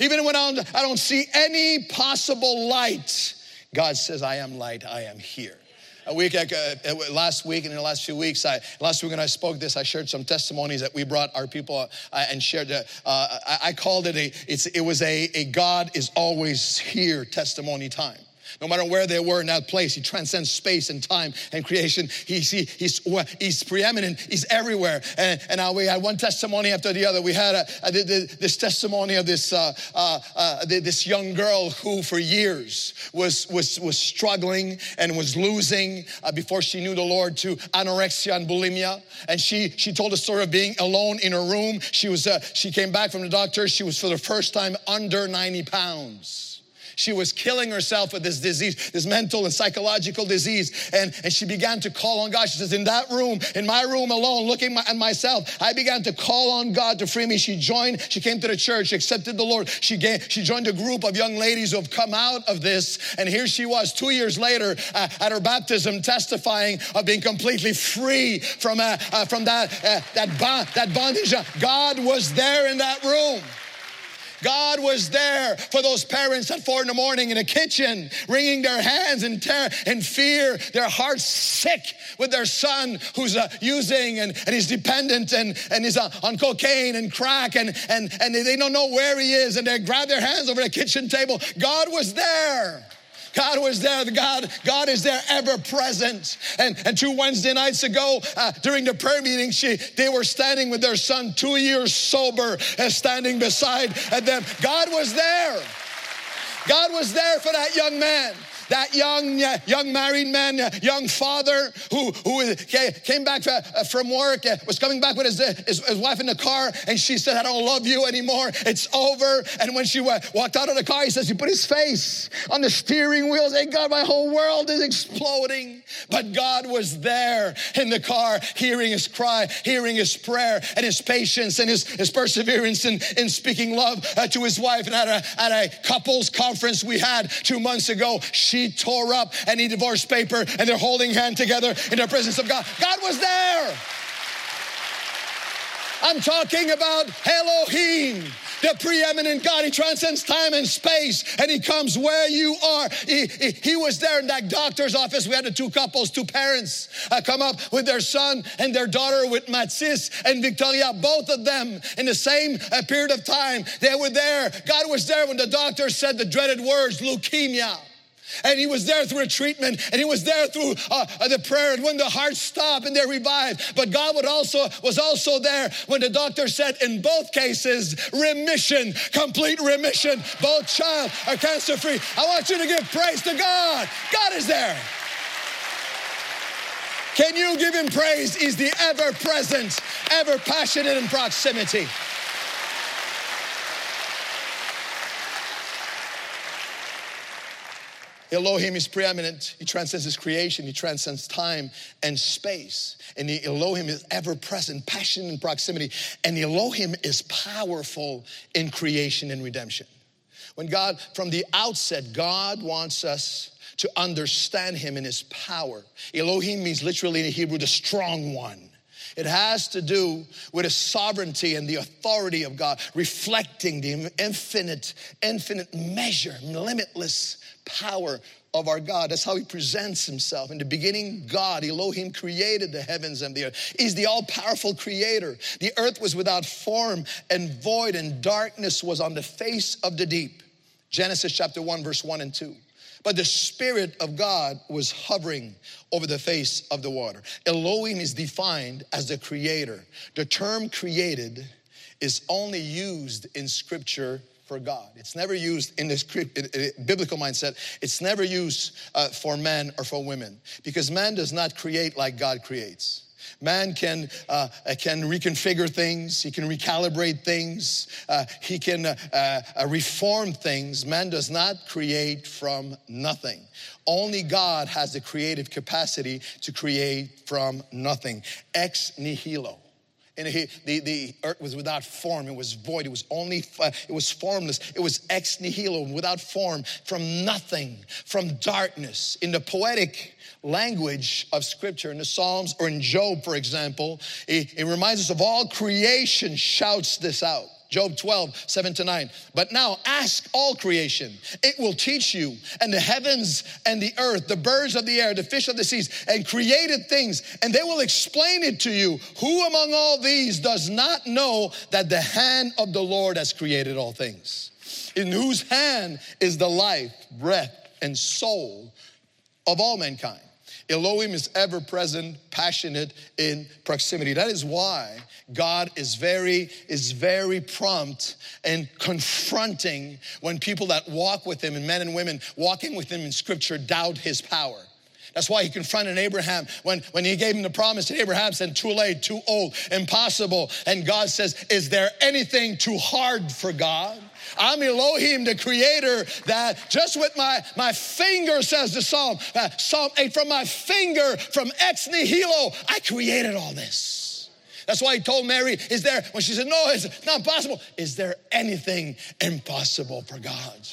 even when I don't, I don't see any possible light, God says, I am light, I am here. A week, uh, uh last week and in the last few weeks, I, last week when I spoke this, I shared some testimonies that we brought our people uh, and shared. Uh, I, I, called it a, it's, it was a, a God is always here testimony time. No matter where they were in that place, he transcends space and time and creation. He's, he, he's, he's preeminent, he's everywhere. And, and we had one testimony after the other. We had a, a, this testimony of this, uh, uh, uh, this young girl who, for years, was, was, was struggling and was losing uh, before she knew the Lord to anorexia and bulimia. And she, she told a story of being alone in her room. She, was, uh, she came back from the doctor. She was, for the first time, under 90 pounds. She was killing herself with this disease, this mental and psychological disease. And, and she began to call on God. She says, In that room, in my room alone, looking at myself, I began to call on God to free me. She joined, she came to the church, she accepted the Lord. She, gave, she joined a group of young ladies who have come out of this. And here she was two years later uh, at her baptism testifying of being completely free from, uh, uh, from that, uh, that, bond, that bondage. God was there in that room. God was there for those parents at four in the morning in the kitchen, wringing their hands in terror and fear, their hearts sick with their son who's uh, using and, and he's dependent and, and is uh, on cocaine and crack and, and, and they don't know where he is and they grab their hands over the kitchen table. God was there. God was there. God, God is there ever present. And, and two Wednesday nights ago, uh, during the prayer meeting, she, they were standing with their son, two years sober, and standing beside them. God was there. God was there for that young man that young, young married man, young father who, who came back uh, from work, uh, was coming back with his, his, his wife in the car, and she said, I don't love you anymore. It's over. And when she walked out of the car, he says, he put his face on the steering wheel, saying, God, my whole world is exploding. But God was there in the car, hearing his cry, hearing his prayer, and his patience and his, his perseverance in, in speaking love uh, to his wife. And at a, at a couples conference we had two months ago, she she tore up any divorce paper and they're holding hand together in the presence of God. God was there. I'm talking about Elohim the preeminent God. He transcends time and space and he comes where you are. He, he, he was there in that doctor's office. We had the two couples, two parents uh, come up with their son and their daughter with Matsis and Victoria, both of them in the same uh, period of time. They were there. God was there when the doctor said the dreaded words, leukemia. And he was there through a treatment, and he was there through uh, the prayer, and when the heart stopped and they're revived. But God would also was also there when the doctor said, in both cases, remission, complete remission. Both child are cancer free. I want you to give praise to God. God is there. Can you give him praise? He's the ever present, ever passionate in proximity. Elohim is preeminent. He transcends his creation. He transcends time and space. And the Elohim is ever present, passion and proximity. And the Elohim is powerful in creation and redemption. When God, from the outset, God wants us to understand him in his power. Elohim means literally in Hebrew, the strong one. It has to do with the sovereignty and the authority of God, reflecting the infinite, infinite measure, limitless power of our God. That's how he presents himself. In the beginning, God, Elohim, created the heavens and the earth. He's the all powerful creator. The earth was without form and void, and darkness was on the face of the deep. Genesis chapter 1, verse 1 and 2. But the Spirit of God was hovering over the face of the water. Elohim is defined as the creator. The term created is only used in scripture for God. It's never used in this biblical mindset. It's never used uh, for men or for women because man does not create like God creates. Man can, uh, can reconfigure things, he can recalibrate things, uh, he can uh, uh, reform things. Man does not create from nothing. Only God has the creative capacity to create from nothing. Ex nihilo and he, the, the earth was without form. It was void. It was only it was formless. It was ex nihilo without form from nothing from darkness. In the poetic language of scripture in the psalms or in job for example it, it reminds us of all creation shouts this out Job 12, 7 to 9. But now ask all creation, it will teach you, and the heavens and the earth, the birds of the air, the fish of the seas, and created things, and they will explain it to you. Who among all these does not know that the hand of the Lord has created all things? In whose hand is the life, breath, and soul of all mankind? Elohim is ever present, passionate in proximity. That is why God is very, is very prompt and confronting when people that walk with him and men and women walking with him in scripture doubt his power. That's why he confronted Abraham when, when he gave him the promise. And Abraham said, Too late, too old, impossible. And God says, Is there anything too hard for God? I'm Elohim, the creator, that just with my, my finger, says the Psalm, uh, Psalm 8, from my finger, from ex nihilo, I created all this. That's why he told Mary, Is there, when she said, No, it's not possible, is there anything impossible for God?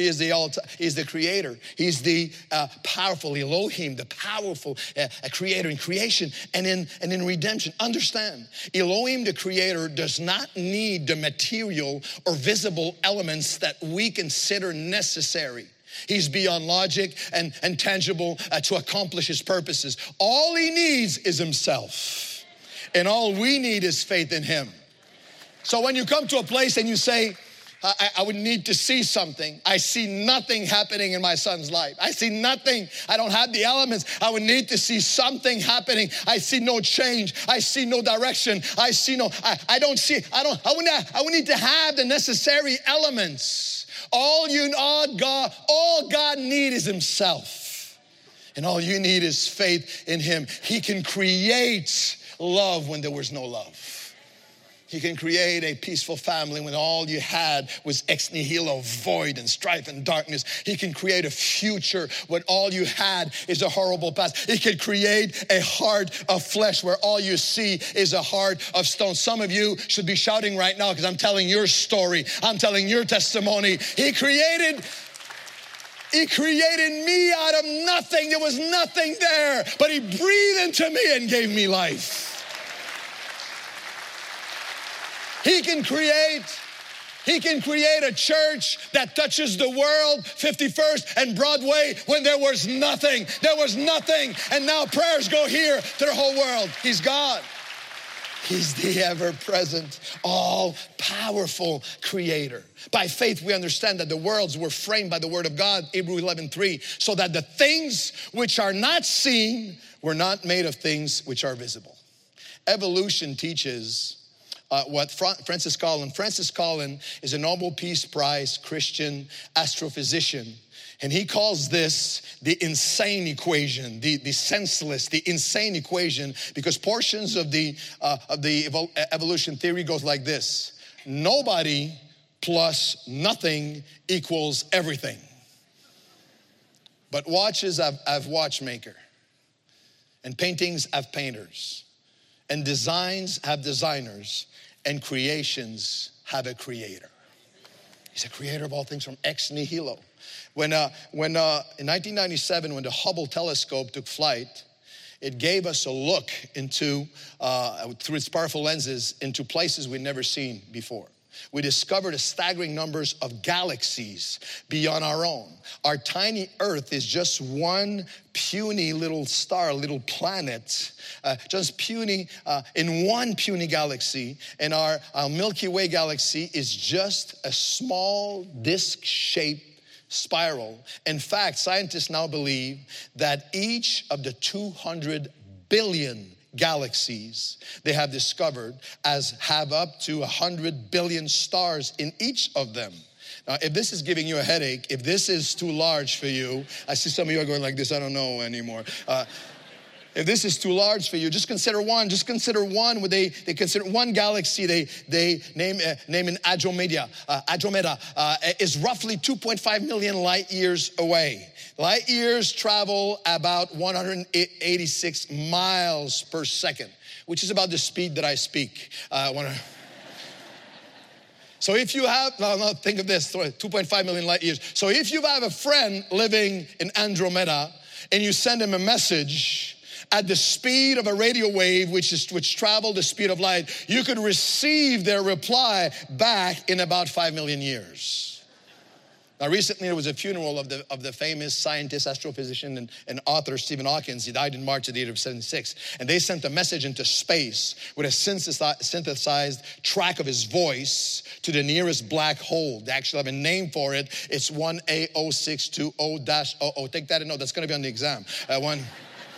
He is the all, he's the creator. He's the uh, powerful Elohim, the powerful uh, creator in creation and in, and in redemption. Understand, Elohim, the creator, does not need the material or visible elements that we consider necessary. He's beyond logic and, and tangible uh, to accomplish his purposes. All he needs is himself. And all we need is faith in him. So when you come to a place and you say, I, I, would need to see something. I see nothing happening in my son's life. I see nothing. I don't have the elements. I would need to see something happening. I see no change. I see no direction. I see no, I, I don't see, I don't, I would, not, I would need to have the necessary elements. All you, all God, all God need is himself. And all you need is faith in him. He can create love when there was no love. He can create a peaceful family when all you had was ex nihilo, void and strife and darkness. He can create a future when all you had is a horrible past. He can create a heart of flesh where all you see is a heart of stone. Some of you should be shouting right now because I'm telling your story. I'm telling your testimony. He created he created me out of nothing. There was nothing there, but He breathed into me and gave me life. He can create He can create a church that touches the world, 51st and Broadway, when there was nothing. There was nothing. And now prayers go here to the whole world. He's God. He's the ever present, all powerful creator. By faith, we understand that the worlds were framed by the word of God, Hebrew 11 3, so that the things which are not seen were not made of things which are visible. Evolution teaches uh, what Francis Collin, Francis Collin is a Nobel Peace Prize Christian astrophysician. And he calls this the insane equation, the, the senseless, the insane equation, because portions of the, uh, of the evolution theory goes like this. Nobody plus nothing equals everything. But watches have, have watchmaker, and paintings have painters, and designs have designers, and creations have a creator. He's a creator of all things from ex nihilo. When, uh, when uh, in 1997, when the Hubble telescope took flight, it gave us a look into, uh, through its powerful lenses, into places we'd never seen before. We discovered a staggering numbers of galaxies beyond our own. Our tiny Earth is just one puny little star, little planet, uh, just puny uh, in one puny galaxy. And our, our Milky Way galaxy is just a small disc-shaped spiral. In fact, scientists now believe that each of the 200 billion galaxies they have discovered as have up to 100 billion stars in each of them. Now, if this is giving you a headache, if this is too large for you, I see some of you are going like this, I don't know anymore. Uh, if this is too large for you, just consider one. Just consider one. Where they they consider one galaxy. They they name uh, name in Andromeda. Uh, Andromeda uh, is roughly 2.5 million light years away. Light years travel about 186 miles per second, which is about the speed that I speak. Uh, so if you have, no, no, think of this 2.5 million light years. So if you have a friend living in Andromeda and you send him a message, at the speed of a radio wave, which is which travel the speed of light, you could receive their reply back in about five million years. Now, recently there was a funeral of the, of the famous scientist, astrophysician, and, and author Stephen Hawking. He died in March of the year of 76. And they sent a message into space with a synthesized track of his voice to the nearest black hole. They actually have a name for it. It's 1A0620-00. Take that and note. That's going to be on the exam. Uh, one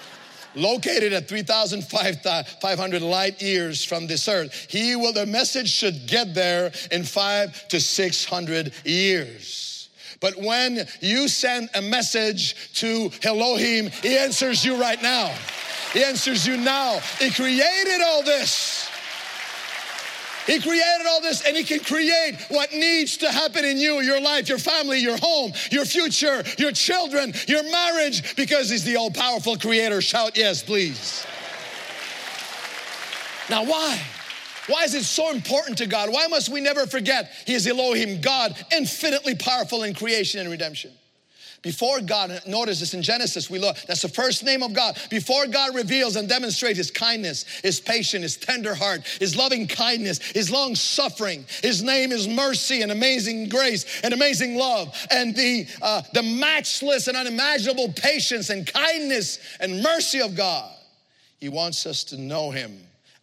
located at 3,500 light years from this earth. He will, the message should get there in five to 600 years. But when you send a message to Elohim, he answers you right now. He answers you now. He created all this. He created all this and He can create what needs to happen in you, your life, your family, your home, your future, your children, your marriage, because He's the all powerful creator. Shout yes, please. Now, why? Why is it so important to God? Why must we never forget He is Elohim, God, infinitely powerful in creation and redemption? Before God, notice this in Genesis, we look, that's the first name of God. Before God reveals and demonstrates his kindness, his patience, his tender heart, his loving kindness, his long suffering, his name is mercy and amazing grace and amazing love, and the, uh, the matchless and unimaginable patience and kindness and mercy of God. He wants us to know him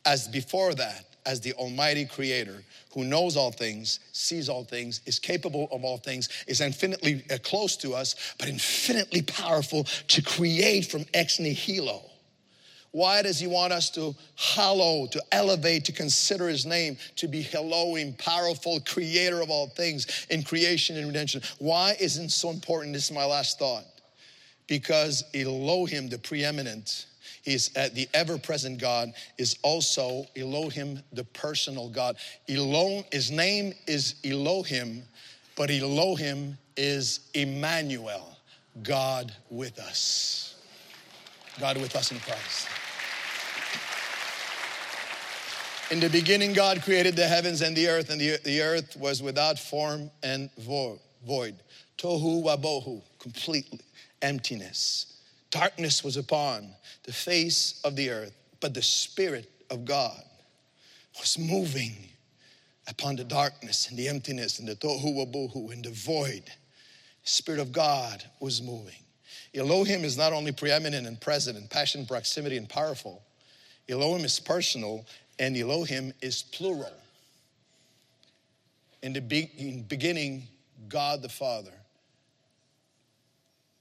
as before that, as the Almighty Creator who knows all things, sees all things, is capable of all things, is infinitely uh, close to us, but infinitely powerful to create from ex nihilo. Why does he want us to hallow, to elevate, to consider his name, to be Elohim, powerful creator of all things in creation and redemption? Why isn't so important? This is my last thought. Because Elohim, the preeminent, He's uh, the ever present God, is also Elohim, the personal God. Elohim, his name is Elohim, but Elohim is Emmanuel, God with us. God with us in Christ. In the beginning, God created the heavens and the earth, and the, the earth was without form and void. Tohu wabohu, completely emptiness. Darkness was upon the face of the earth, but the Spirit of God was moving upon the darkness and the emptiness and the tohu wabohu and the void. Spirit of God was moving. Elohim is not only preeminent and present and passion, proximity, and powerful. Elohim is personal and Elohim is plural. In the be- in beginning, God the Father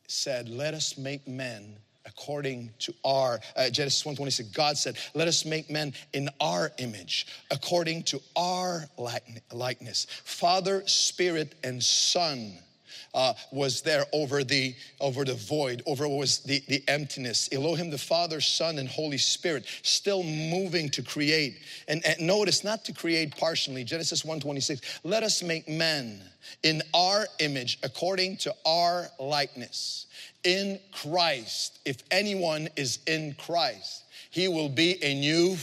said, Let us make men according to our uh, genesis 1:26 god said let us make men in our image according to our likeness father spirit and son uh, was there over the over the void, over was the, the emptiness. Elohim, the Father, Son, and Holy Spirit, still moving to create. And, and notice, not to create partially. Genesis 1:26. Let us make men in our image, according to our likeness. In Christ, if anyone is in Christ, he will be a new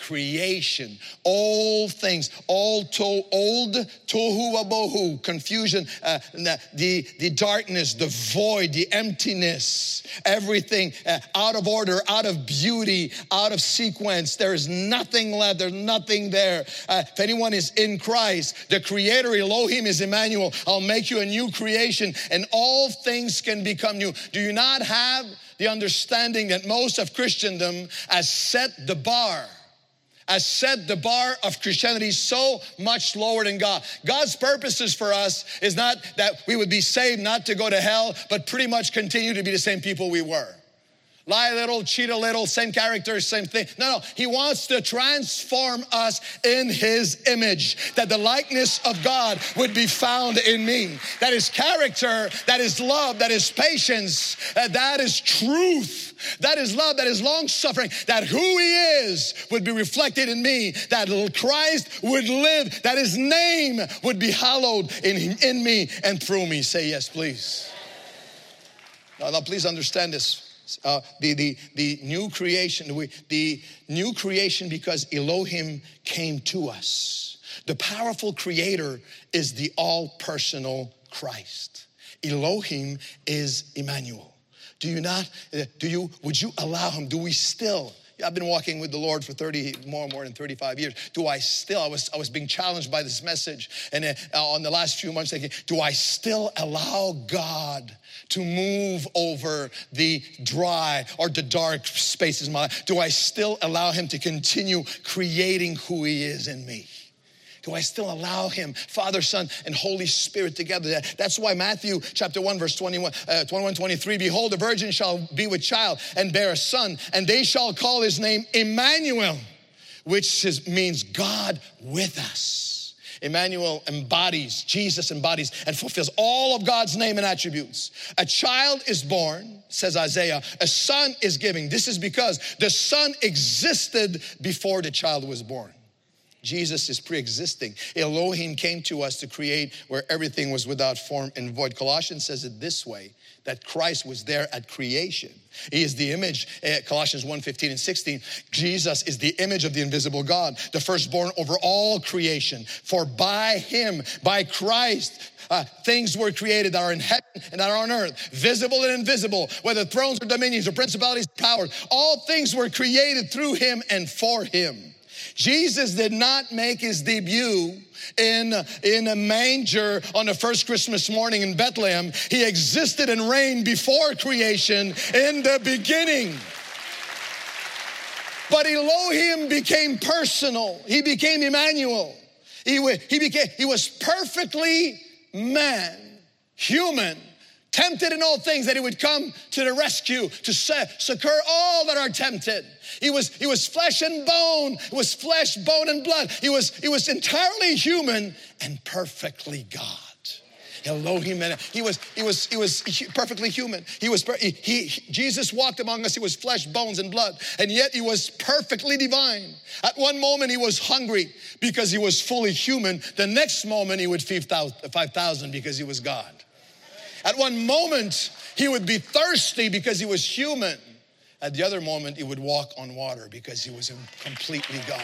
creation. All things, all to, old tohu wabohu, confusion, uh, the, the darkness, the void, the emptiness, everything uh, out of order, out of beauty, out of sequence. There is nothing left. There's nothing there. Uh, if anyone is in Christ, the creator Elohim is Emmanuel. I'll make you a new creation and all things can become new. Do you not have the understanding that most of Christendom has set the bar? Has set the bar of Christianity so much lower than God. God's purposes for us is not that we would be saved, not to go to hell, but pretty much continue to be the same people we were. Lie a little, cheat a little, same character, same thing. No, no. He wants to transform us in His image, that the likeness of God would be found in me. That is character, that is love, that is patience, uh, that is truth. That is love, that is long suffering, that who He is would be reflected in me, that Christ would live, that His name would be hallowed in, in me and through me. Say yes, please. Now, now please understand this uh, the, the, the new creation, we, the new creation because Elohim came to us. The powerful creator is the all personal Christ. Elohim is Emmanuel. Do you not, uh, do you, would you allow him? Do we still I've been walking with the Lord for 30 more more than 35 years. Do I still? I was I was being challenged by this message, and uh, on the last few months, thinking, do I still allow God to move over the dry or the dark spaces in my life? Do I still allow Him to continue creating who He is in me? Do I still allow him, Father, Son, and Holy Spirit together? That's why Matthew chapter 1, verse 21, uh, 21, 23, behold, a virgin shall be with child and bear a son, and they shall call his name Emmanuel, which is, means God with us. Emmanuel embodies, Jesus embodies and fulfills all of God's name and attributes. A child is born, says Isaiah, a son is giving. This is because the son existed before the child was born. Jesus is pre existing. Elohim came to us to create where everything was without form and void. Colossians says it this way that Christ was there at creation. He is the image, uh, Colossians 1 15 and 16. Jesus is the image of the invisible God, the firstborn over all creation. For by him, by Christ, uh, things were created that are in heaven and that are on earth, visible and invisible, whether thrones or dominions or principalities, powers. All things were created through him and for him. Jesus did not make his debut in, in a manger on the first Christmas morning in Bethlehem. He existed and reigned before creation in the beginning. But Elohim became personal. He became Emmanuel. He, he, became, he was perfectly man, human, tempted in all things, that he would come to the rescue, to succor all that are tempted. He was, he was flesh and bone. It was flesh, bone, and blood. He was, he was entirely human and perfectly God. Elohim, he was, he was, he was perfectly human. He was, he, he, Jesus walked among us. He was flesh, bones, and blood, and yet he was perfectly divine. At one moment he was hungry because he was fully human. The next moment he would feed 5,000 because he was God. At one moment, he would be thirsty because he was human. At the other moment, he would walk on water because he was completely God.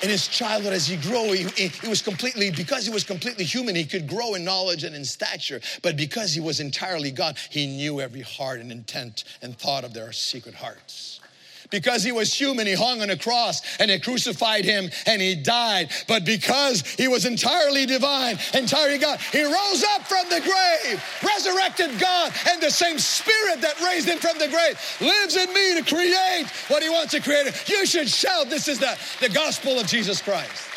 In his childhood, as he grew, he, he, was completely, because he was completely human, he could grow in knowledge and in stature. But because he was entirely God, he knew every heart and intent and thought of their secret hearts. Because he was human, he hung on a cross and they crucified him and he died. But because he was entirely divine, entirely God, he rose up from the grave, resurrected God, and the same spirit that raised him from the grave lives in me to create what he wants to create. You should shout, this is the, the gospel of Jesus Christ.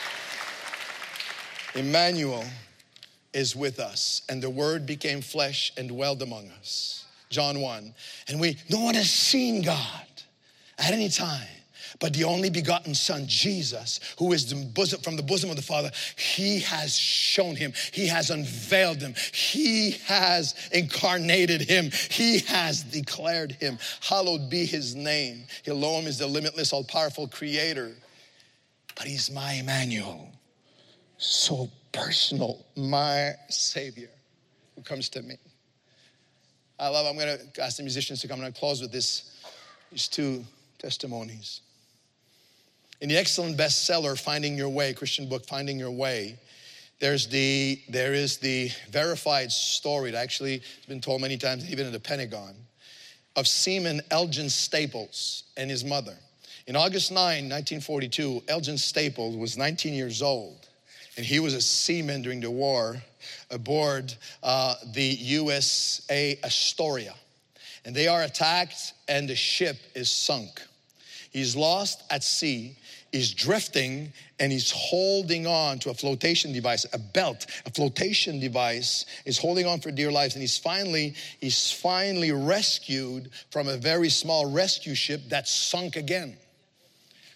Emmanuel is with us, and the word became flesh and dwelled among us. John 1. And we, no one has seen God at any time. But the only begotten Son, Jesus, who is the bosom, from the bosom of the Father, He has shown Him. He has unveiled Him. He has incarnated Him. He has declared Him. Hallowed be His name. Alone is the limitless, all powerful Creator. But He's my Emmanuel. So personal, my Savior who comes to me. I love, I'm gonna ask the musicians to come. Gonna close with this, these two testimonies. In the excellent bestseller, Finding Your Way, Christian book, Finding Your Way, there's the, there is the verified story that actually has been told many times, even in the Pentagon, of Seaman Elgin Staples and his mother. In August 9, 1942, Elgin Staples was 19 years old, and he was a seaman during the war aboard uh, the USS Astoria. And they are attacked, and the ship is sunk. He's lost at sea, he's drifting, and he's holding on to a flotation device, a belt, a flotation device is holding on for dear life. And he's finally, he's finally rescued from a very small rescue ship that sunk again.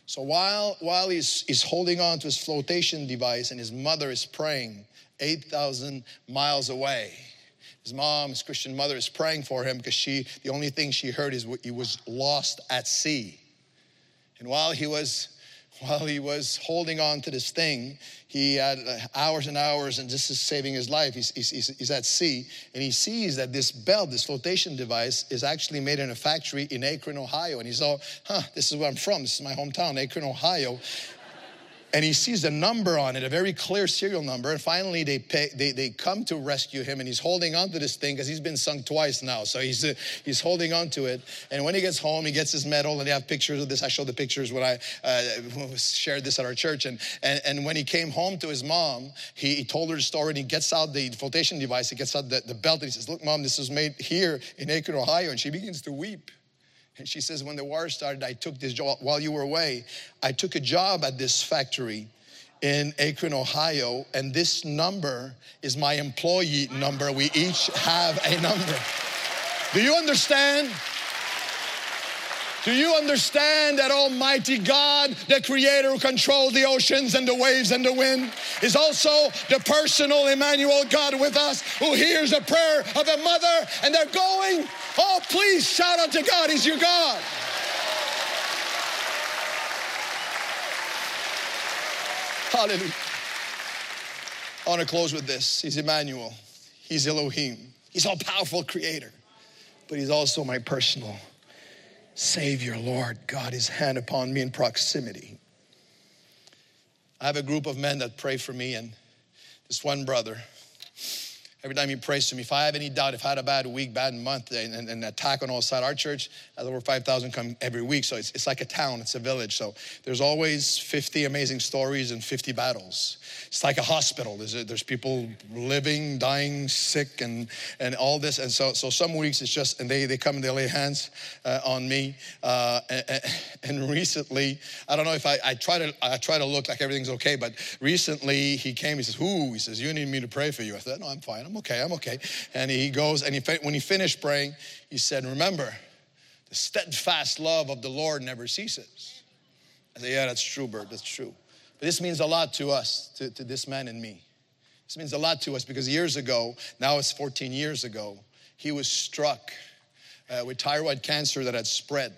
So while, while he's, he's holding on to his flotation device and his mother is praying 8,000 miles away, his mom, his Christian mother, is praying for him because she, the only thing she heard is he was lost at sea. And while he was while he was holding on to this thing, he had hours and hours, and this is saving his life. He's, he's, he's, at sea, and he sees that this belt, this flotation device, is actually made in a factory in Akron, Ohio. And he saw, huh, this is where I'm from. This is my hometown, Akron, Ohio and he sees a number on it, a very clear serial number. And finally, they, pay, they, they come to rescue him, and he's holding on to this thing because he's been sunk twice now. So he's, uh, he's holding on to it. And when he gets home, he gets his medal, and they have pictures of this. I showed the pictures when I uh, shared this at our church. And, and, and when he came home to his mom, he, he told her the story, and he gets out the flotation device, he gets out the, the belt, and he says, Look, mom, this was made here in Akron, Ohio. And she begins to weep. And she says, When the war started, I took this job while you were away. I took a job at this factory in Akron, Ohio, and this number is my employee number. We each have a number. Do you understand? Do you understand that Almighty God, the Creator who controls the oceans and the waves and the wind, is also the personal Emmanuel God with us who hears the prayer of a mother and they're going, Oh, please shout out to God, He's your God. Hallelujah. I want to close with this. He's Emmanuel. He's Elohim. He's all powerful creator, but he's also my personal Savior, Lord. God, his hand upon me in proximity. I have a group of men that pray for me, and this one brother, Every time he prays to me, if I have any doubt, if I had a bad week, bad month, and, and attack on all sides, our church has over 5,000 come every week. So it's, it's like a town, it's a village. So there's always 50 amazing stories and 50 battles. It's like a hospital. There's, there's people living, dying, sick, and, and all this. And so, so some weeks it's just, and they, they come and they lay hands uh, on me. Uh, and, and, recently, I don't know if I, I try to I try to look like everything's okay, but recently he came, he says, Who? He says, You need me to pray for you. I said, No, I'm fine. I'm I'm okay, I'm okay. And he goes, and he, when he finished praying, he said, Remember, the steadfast love of the Lord never ceases. I said, Yeah, that's true, Bert, that's true. But this means a lot to us, to, to this man and me. This means a lot to us because years ago, now it's 14 years ago, he was struck uh, with thyroid cancer that had spread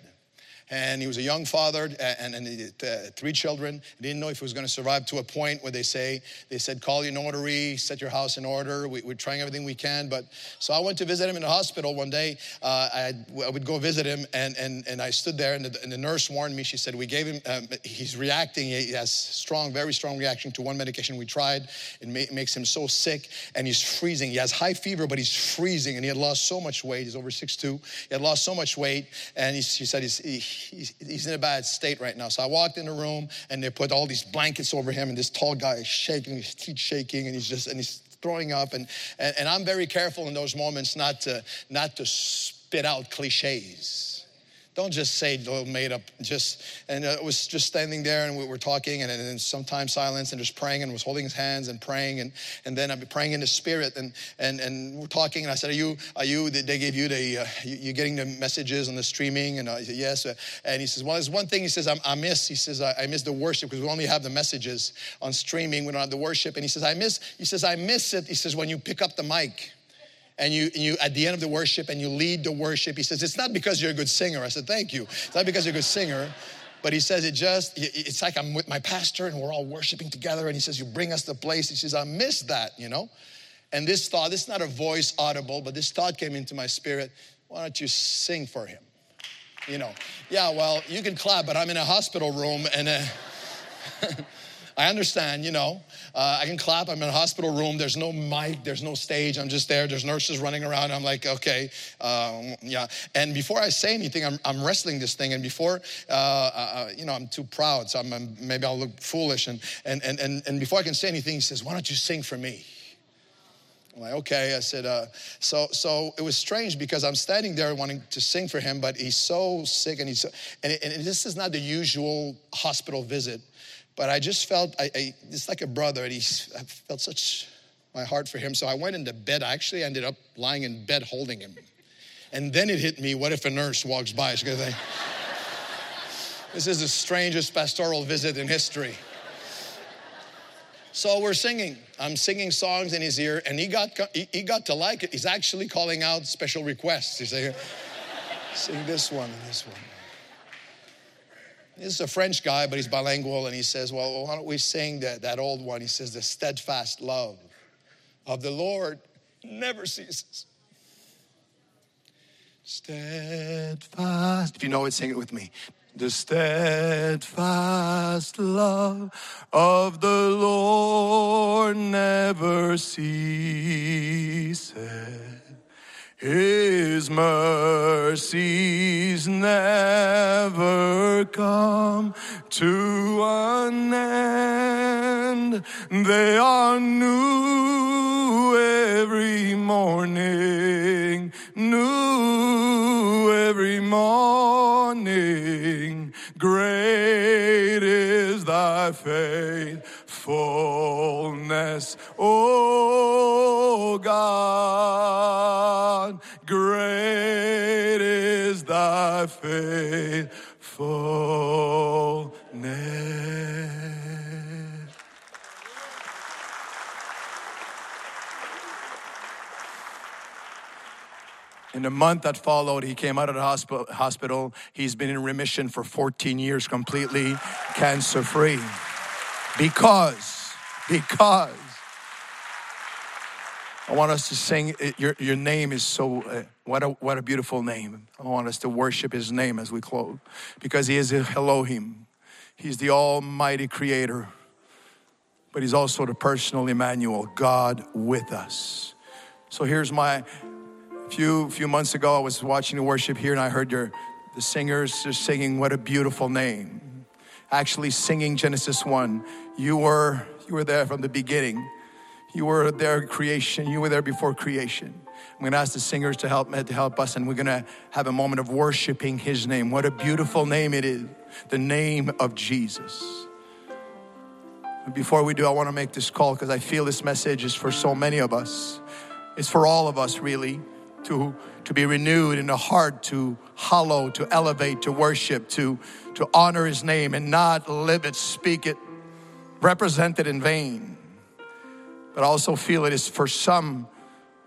and he was a young father and, and uh, three children. He didn't know if he was going to survive to a point where they say, they said, call your notary, set your house in order. We, are trying everything we can. But so I went to visit him in the hospital one day. Uh, I, I, would go visit him and, and, and I stood there and the, and the nurse warned me. She said, we gave him, um, he's reacting. He has strong, very strong reaction to one medication we tried. It ma- makes him so sick and he's freezing. He has high fever, but he's freezing and he had lost so much weight. He's over 6'2". He had lost so much weight. And he, she said, he's, he, he's, he's in a bad state right now. So I walked in the room and they put all these blankets over him, and this tall guy is shaking, his teeth shaking, and he's just, and he's throwing up. And, and, and I'm very careful in those moments not to, not to spit out cliches don't just say little made up just and it was just standing there and we were talking and then sometimes silence and just praying and was holding his hands and praying and and then i'd be praying in the spirit and and and we're talking and i said are you are you they gave you the uh, you, are getting the messages on the streaming? And i said yes. And he says well there's one thing he says i, miss. He says I miss the worship because we only have the messages on streaming. We don't have the worship. And he says i miss he says i miss it. He says when you pick up the mic and you, you at the end of the worship and you lead the worship. He says, It's not because you're a good singer. I said, Thank you. It's not because you're a good singer. But he says, It just, it's like I'm with my pastor and we're all worshiping together. And he says, You bring us the place. He says, I miss that, you know? And this thought, this is not a voice audible, but this thought came into my spirit. Why don't you sing for him? You know, yeah, well, you can clap, but I'm in a hospital room and uh, I understand, you know. Uh, I can clap. I'm in a hospital room. There's no mic. There's no stage. I'm just there. There's nurses running around. I'm like, okay, um, yeah. And before I say anything, I'm, I'm wrestling this thing. And before, uh, uh, you know, I'm too proud. So I'm, I'm, maybe I'll look foolish. And, and, and, and, and before I can say anything, he says, why don't you sing for me? I'm like, okay. I said, uh, so so it was strange because I'm standing there wanting to sing for him, but he's so sick and he's so, and, and this is not the usual hospital visit. But I just felt, I, I it's like a brother, and he, I felt such my heart for him. So I went into bed. I actually ended up lying in bed holding him. And then it hit me, what if a nurse walks by? She's gonna this is the strangest pastoral visit in history. So we're singing. I'm singing songs in his ear, and he got he, got to like it. He's actually calling out special requests. He's saying, "Sing this one and this one." This is a French guy, but he's bilingual, and he says, Well, why don't we sing that, that old one? He says, The steadfast love of the Lord never ceases. Steadfast. If you know it, sing it with me. The steadfast love of the Lord never ceases. His mercies never come to an end. They are new every morning, new every morning. Great is thy faithfulness, O God. Great is thy faithfulness. In the month that followed, he came out of the hospital. He's been in remission for 14 years, completely cancer free. Because, because I want us to sing, your, your name is so, uh, what, a, what a beautiful name. I want us to worship his name as we close because he is Elohim. He's the almighty creator, but he's also the personal Emmanuel, God with us. So here's my, few, few months ago, I was watching the worship here and I heard your, the singers just singing, what a beautiful name. Actually singing Genesis 1. You were, you were there from the beginning you were there creation. You were there before creation. I'm going to ask the singers to help to help us, and we're going to have a moment of worshiping His name. What a beautiful name it is, the name of Jesus. before we do, I want to make this call because I feel this message is for so many of us. It's for all of us, really, to to be renewed in the heart, to hollow, to elevate, to worship, to to honor His name, and not live it, speak it, represent it in vain. But I also feel it is for some,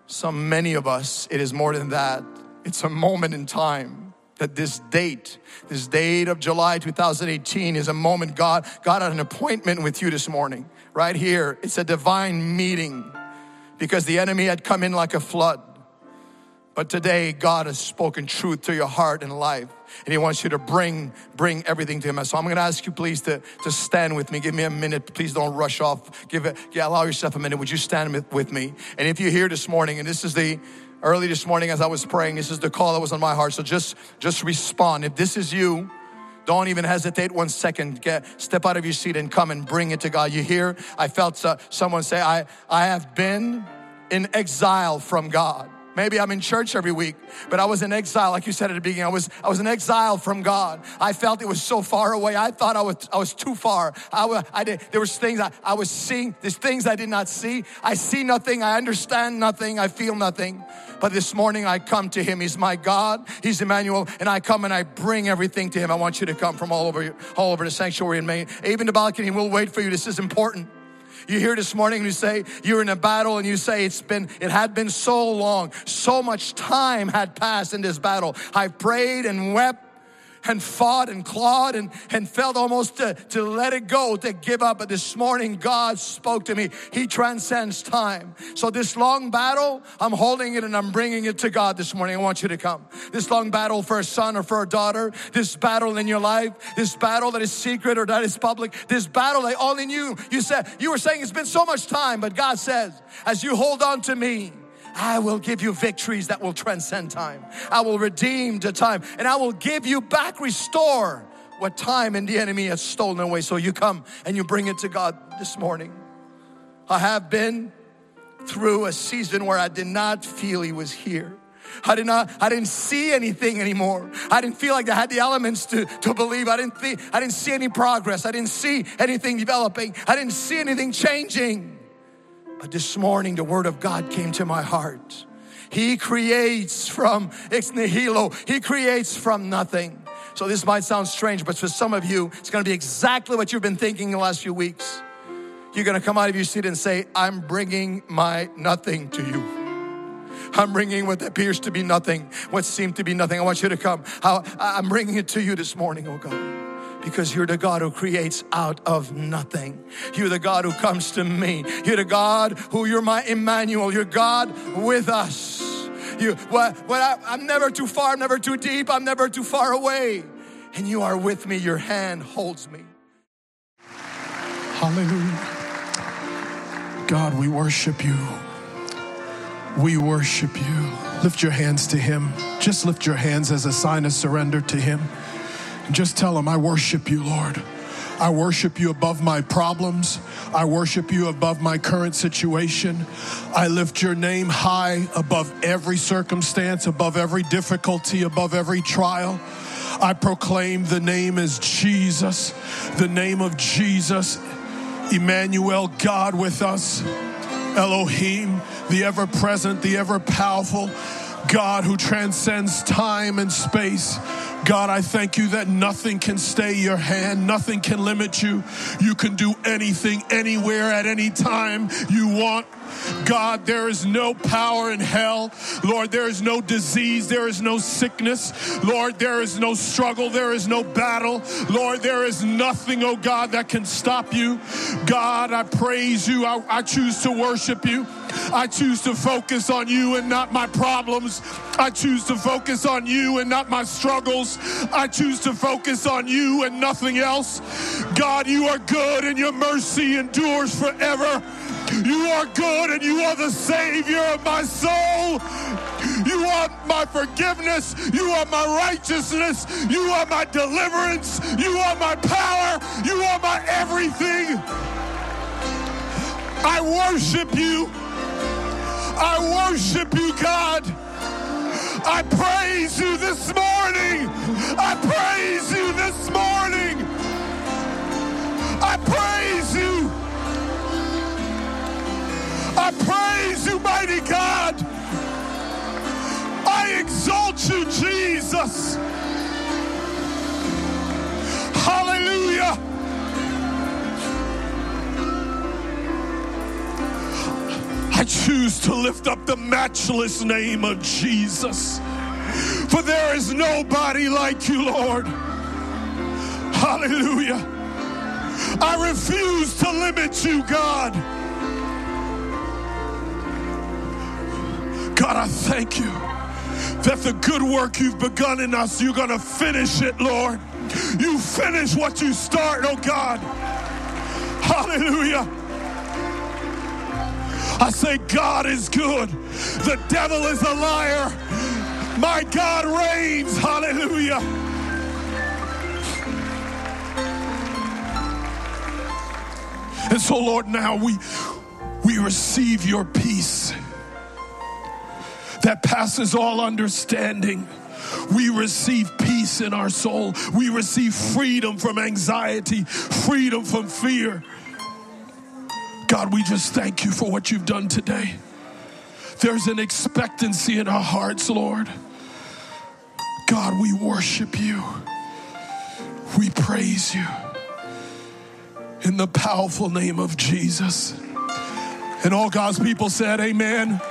some many of us, it is more than that. It's a moment in time that this date, this date of July 2018 is a moment God, God had an appointment with you this morning, right here. It's a divine meeting because the enemy had come in like a flood. But today, God has spoken truth to your heart and life, and He wants you to bring bring everything to Him. So I'm going to ask you, please, to to stand with me. Give me a minute. Please don't rush off. Give it. Yeah, allow yourself a minute. Would you stand with, with me? And if you're here this morning, and this is the early this morning as I was praying, this is the call that was on my heart. So just just respond. If this is you, Don't even hesitate one second. Get, step out of your seat and come and bring it to God. You hear? I felt uh, someone say, I, I have been in exile from God. Maybe I'm in church every week, but I was in exile, like you said at the beginning. I was, I was in exile from God. I felt it was so far away. I thought I was, I was too far. I, I did, there was things I, I was seeing, there's things I did not see. I see nothing. I understand nothing. I feel nothing. But this morning I come to Him. He's my God. He's Emmanuel. And I come and I bring everything to Him. I want you to come from all over, all over the sanctuary and main. Even the balcony. We'll wait for you. This is important. You here this morning and you say you're in a battle and you say it's been, it had been so long. So much time had passed in this battle. I've prayed and wept and fought and clawed and, and felt almost to, to let it go, to give up. But this morning, God spoke to me. He transcends time. So, this long battle, I'm holding it and I'm bringing it to God this morning. I want you to come. This long battle for a son or for a daughter, this battle in your life, this battle that is secret or that is public, this battle that only you, you said, you were saying it's been so much time, but God says, as you hold on to me, I will give you victories that will transcend time. I will redeem the time and I will give you back, restore what time and the enemy has stolen away. So you come and you bring it to God this morning. I have been through a season where I did not feel He was here. I did not, I didn't see anything anymore. I didn't feel like I had the elements to, to believe. I didn't think, I didn't see any progress. I didn't see anything developing. I didn't see anything changing. But this morning, the word of God came to my heart. He creates from ex nihilo. He creates from nothing. So this might sound strange, but for some of you, it's going to be exactly what you've been thinking the last few weeks. You're going to come out of your seat and say, I'm bringing my nothing to you. I'm bringing what appears to be nothing, what seemed to be nothing. I want you to come. I'm bringing it to you this morning, oh God because you're the God who creates out of nothing. You're the God who comes to me. You're the God who you're my Emmanuel. You're God with us. You, well, well I, I'm never too far, I'm never too deep, I'm never too far away. And you are with me. Your hand holds me. Hallelujah. God, we worship you. We worship you. Lift your hands to Him. Just lift your hands as a sign of surrender to Him. Just tell him, I worship you, Lord. I worship you above my problems. I worship you above my current situation. I lift your name high above every circumstance, above every difficulty, above every trial. I proclaim the name is Jesus, the name of Jesus, Emmanuel, God with us, Elohim, the ever present, the ever powerful, God who transcends time and space. God, I thank you that nothing can stay your hand, nothing can limit you. You can do anything, anywhere, at any time you want. God, there is no power in hell. Lord, there is no disease. There is no sickness. Lord, there is no struggle. There is no battle. Lord, there is nothing, oh God, that can stop you. God, I praise you. I, I choose to worship you. I choose to focus on you and not my problems. I choose to focus on you and not my struggles. I choose to focus on you and nothing else. God, you are good and your mercy endures forever. You are good and you are the Savior of my soul. You are my forgiveness. You are my righteousness. You are my deliverance. You are my power. You are my everything. I worship you. I worship you, God. I praise you this morning. I praise you this morning. I praise you. I praise you, mighty God. I exalt you, Jesus. Hallelujah. I choose to lift up the matchless name of Jesus. For there is nobody like you, Lord. Hallelujah. I refuse to limit you, God. God, I thank you that the good work you've begun in us, you're going to finish it, Lord. You finish what you start, oh God. Hallelujah. I say, God is good. The devil is a liar. My God reigns. Hallelujah. And so, Lord, now we, we receive your peace that passes all understanding. We receive peace in our soul. We receive freedom from anxiety, freedom from fear, God, we just thank you for what you've done today. There's an expectancy in our hearts, Lord. God, we worship you. We praise you. In the powerful name of Jesus. And all God's people said, Amen.